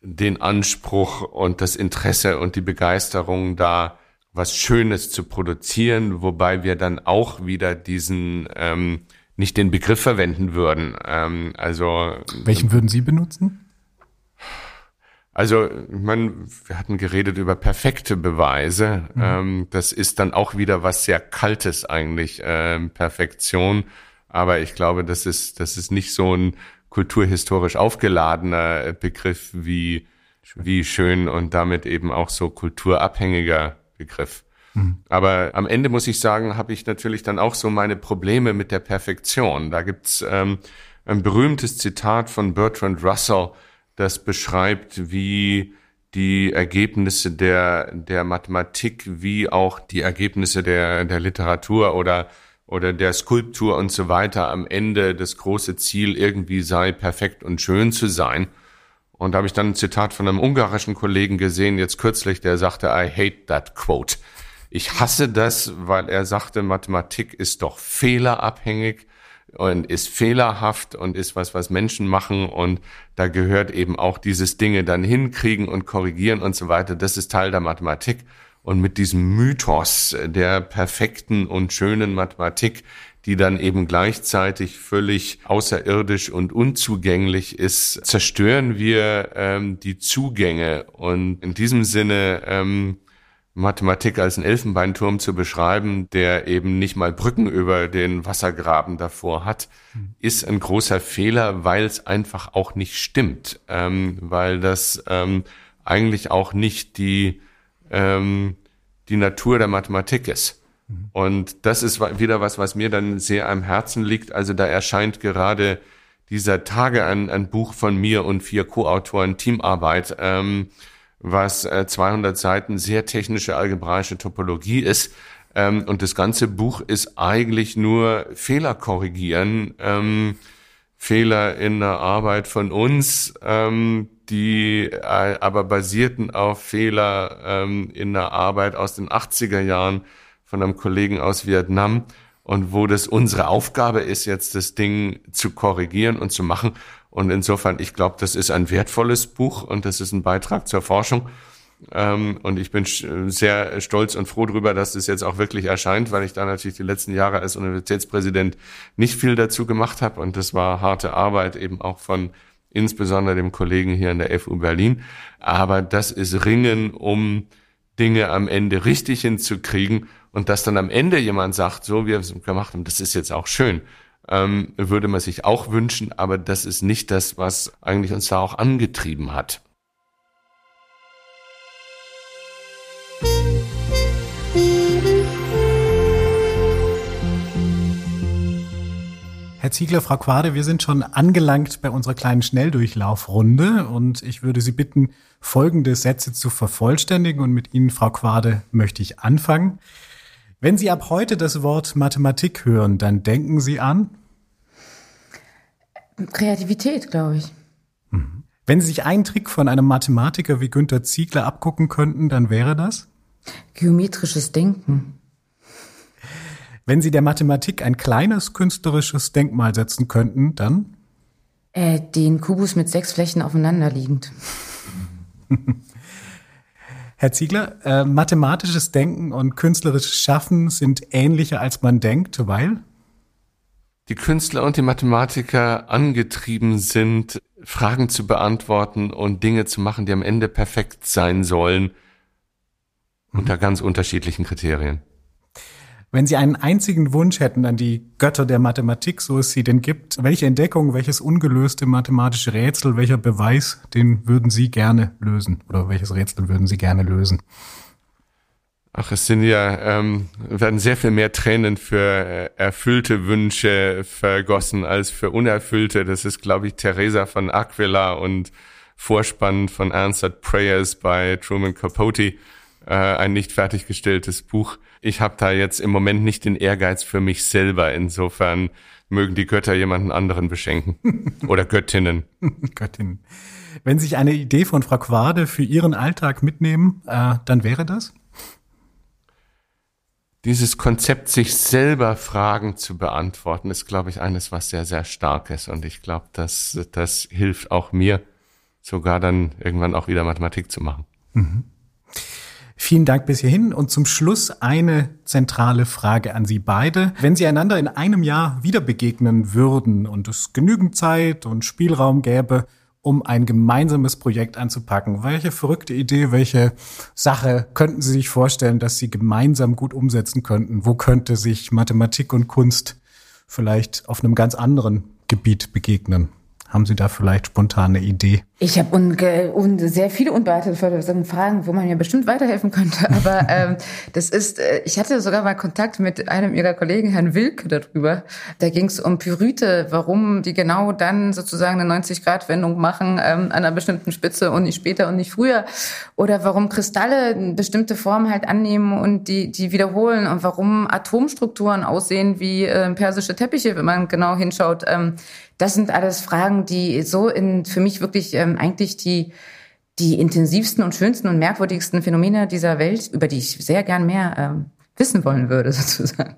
den Anspruch und das Interesse und die Begeisterung da, was Schönes zu produzieren, wobei wir dann auch wieder diesen ähm, nicht den Begriff verwenden würden. Ähm, also welchen würden Sie benutzen? Also, ich meine, wir hatten geredet über perfekte Beweise. Mhm. Ähm, das ist dann auch wieder was sehr Kaltes eigentlich, ähm, Perfektion. Aber ich glaube, das ist, das ist nicht so ein kulturhistorisch aufgeladener Begriff wie, wie schön und damit eben auch so kulturabhängiger Begriff. Mhm. Aber am Ende muss ich sagen, habe ich natürlich dann auch so meine Probleme mit der Perfektion. Da gibt's ähm, ein berühmtes Zitat von Bertrand Russell, das beschreibt, wie die Ergebnisse der, der Mathematik wie auch die Ergebnisse der, der Literatur oder, oder der Skulptur und so weiter am Ende das große Ziel irgendwie sei, perfekt und schön zu sein. Und da habe ich dann ein Zitat von einem ungarischen Kollegen gesehen, jetzt kürzlich, der sagte, I hate that quote. Ich hasse das, weil er sagte, Mathematik ist doch fehlerabhängig und ist fehlerhaft und ist was, was Menschen machen und da gehört eben auch dieses Dinge dann hinkriegen und korrigieren und so weiter. Das ist Teil der Mathematik. Und mit diesem Mythos der perfekten und schönen Mathematik, die dann eben gleichzeitig völlig außerirdisch und unzugänglich ist, zerstören wir ähm, die Zugänge. Und in diesem Sinne ähm, Mathematik als einen Elfenbeinturm zu beschreiben, der eben nicht mal Brücken über den Wassergraben davor hat, mhm. ist ein großer Fehler, weil es einfach auch nicht stimmt, ähm, weil das ähm, eigentlich auch nicht die, ähm, die Natur der Mathematik ist. Und das ist wieder was, was mir dann sehr am Herzen liegt. Also da erscheint gerade dieser Tage ein, ein Buch von mir und vier Co-Autoren Teamarbeit, ähm, was äh, 200 Seiten sehr technische algebraische Topologie ist. Ähm, und das ganze Buch ist eigentlich nur Fehler korrigieren, ähm, Fehler in der Arbeit von uns, ähm, die äh, aber basierten auf Fehler ähm, in der Arbeit aus den 80er Jahren von einem Kollegen aus Vietnam. und wo das unsere Aufgabe ist, jetzt das Ding zu korrigieren und zu machen. Und insofern, ich glaube, das ist ein wertvolles Buch und das ist ein Beitrag zur Forschung. Ähm, und ich bin sehr stolz und froh darüber, dass das jetzt auch wirklich erscheint, weil ich da natürlich die letzten Jahre als Universitätspräsident nicht viel dazu gemacht habe. Und das war harte Arbeit eben auch von insbesondere dem Kollegen hier in der FU Berlin. Aber das ist Ringen, um Dinge am Ende richtig hinzukriegen. Und dass dann am Ende jemand sagt, so wie wir es gemacht haben, das ist jetzt auch schön, ähm, würde man sich auch wünschen. Aber das ist nicht das, was eigentlich uns da auch angetrieben hat. Herr Ziegler, Frau Quade, wir sind schon angelangt bei unserer kleinen Schnelldurchlaufrunde und ich würde Sie bitten, folgende Sätze zu vervollständigen und mit Ihnen, Frau Quade, möchte ich anfangen. Wenn Sie ab heute das Wort Mathematik hören, dann denken Sie an? Kreativität, glaube ich. Mhm. Wenn Sie sich einen Trick von einem Mathematiker wie Günter Ziegler abgucken könnten, dann wäre das? Geometrisches Denken. Wenn Sie der Mathematik ein kleines künstlerisches Denkmal setzen könnten, dann? Äh, den Kubus mit sechs Flächen aufeinanderliegend. *laughs* Herr Ziegler, äh, mathematisches Denken und künstlerisches Schaffen sind ähnlicher als man denkt, weil? Die Künstler und die Mathematiker angetrieben sind, Fragen zu beantworten und Dinge zu machen, die am Ende perfekt sein sollen, unter ganz unterschiedlichen Kriterien. Wenn Sie einen einzigen Wunsch hätten an die Götter der Mathematik, so es sie denn gibt, welche Entdeckung, welches ungelöste mathematische Rätsel, welcher Beweis, den würden Sie gerne lösen? Oder welches Rätsel würden Sie gerne lösen? Ach, es sind ja, ähm, werden sehr viel mehr Tränen für äh, erfüllte Wünsche vergossen als für unerfüllte. Das ist, glaube ich, Teresa von Aquila und Vorspann von Answered Prayers bei Truman Capote, äh, ein nicht fertiggestelltes Buch ich habe da jetzt im Moment nicht den Ehrgeiz für mich selber. Insofern mögen die Götter jemanden anderen beschenken. *laughs* Oder Göttinnen. Göttinnen. Wenn Sie sich eine Idee von Frau Quade für Ihren Alltag mitnehmen, äh, dann wäre das? Dieses Konzept, sich selber Fragen zu beantworten, ist, glaube ich, eines, was sehr, sehr stark ist. Und ich glaube, dass das hilft auch mir, sogar dann irgendwann auch wieder Mathematik zu machen. Mhm. Vielen Dank bis hierhin und zum Schluss eine zentrale Frage an Sie beide. Wenn Sie einander in einem Jahr wieder begegnen würden und es genügend Zeit und Spielraum gäbe, um ein gemeinsames Projekt anzupacken, welche verrückte Idee, welche Sache könnten Sie sich vorstellen, dass Sie gemeinsam gut umsetzen könnten? Wo könnte sich Mathematik und Kunst vielleicht auf einem ganz anderen Gebiet begegnen? Haben Sie da vielleicht spontane Idee? Ich habe un sehr viele unbeantwortete Fragen, wo man mir bestimmt weiterhelfen könnte. *laughs* Aber ähm, das ist, äh, ich hatte sogar mal Kontakt mit einem Ihrer Kollegen, Herrn Wilke, darüber. Da ging es um Pyrithe, warum die genau dann sozusagen eine 90-Grad-Wendung machen ähm, an einer bestimmten Spitze und nicht später und nicht früher. Oder warum Kristalle eine bestimmte Form halt annehmen und die, die wiederholen und warum Atomstrukturen aussehen wie äh, persische Teppiche, wenn man genau hinschaut. Ähm, das sind alles Fragen, die so in, für mich wirklich ähm, eigentlich die, die intensivsten und schönsten und merkwürdigsten Phänomene dieser Welt, über die ich sehr gern mehr ähm, wissen wollen würde, *laughs* sozusagen.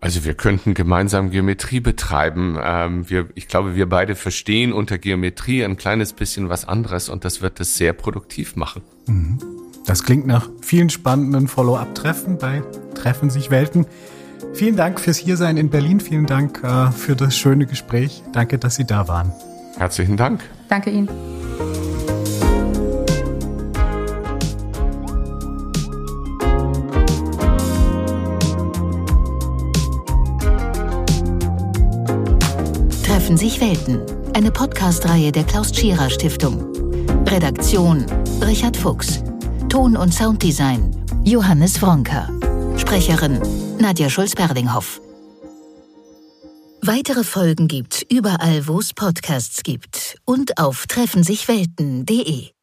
Also wir könnten gemeinsam Geometrie betreiben. Ähm, wir, ich glaube, wir beide verstehen unter Geometrie ein kleines bisschen was anderes und das wird es sehr produktiv machen. Mhm. Das klingt nach vielen spannenden Follow-up-Treffen bei Treffen sich Welten. Vielen Dank fürs Hiersein in Berlin. Vielen Dank äh, für das schöne Gespräch. Danke, dass Sie da waren. Herzlichen Dank. Danke Ihnen. Treffen sich Welten. Eine Podcast-Reihe der Klaus Tschira Stiftung. Redaktion Richard Fuchs. Ton- und Sounddesign Johannes Wronker. Sprecherin Nadja Schulz-Berlinghoff. Weitere Folgen gibt's überall, wo es Podcasts gibt und auf treffensichwelten.de.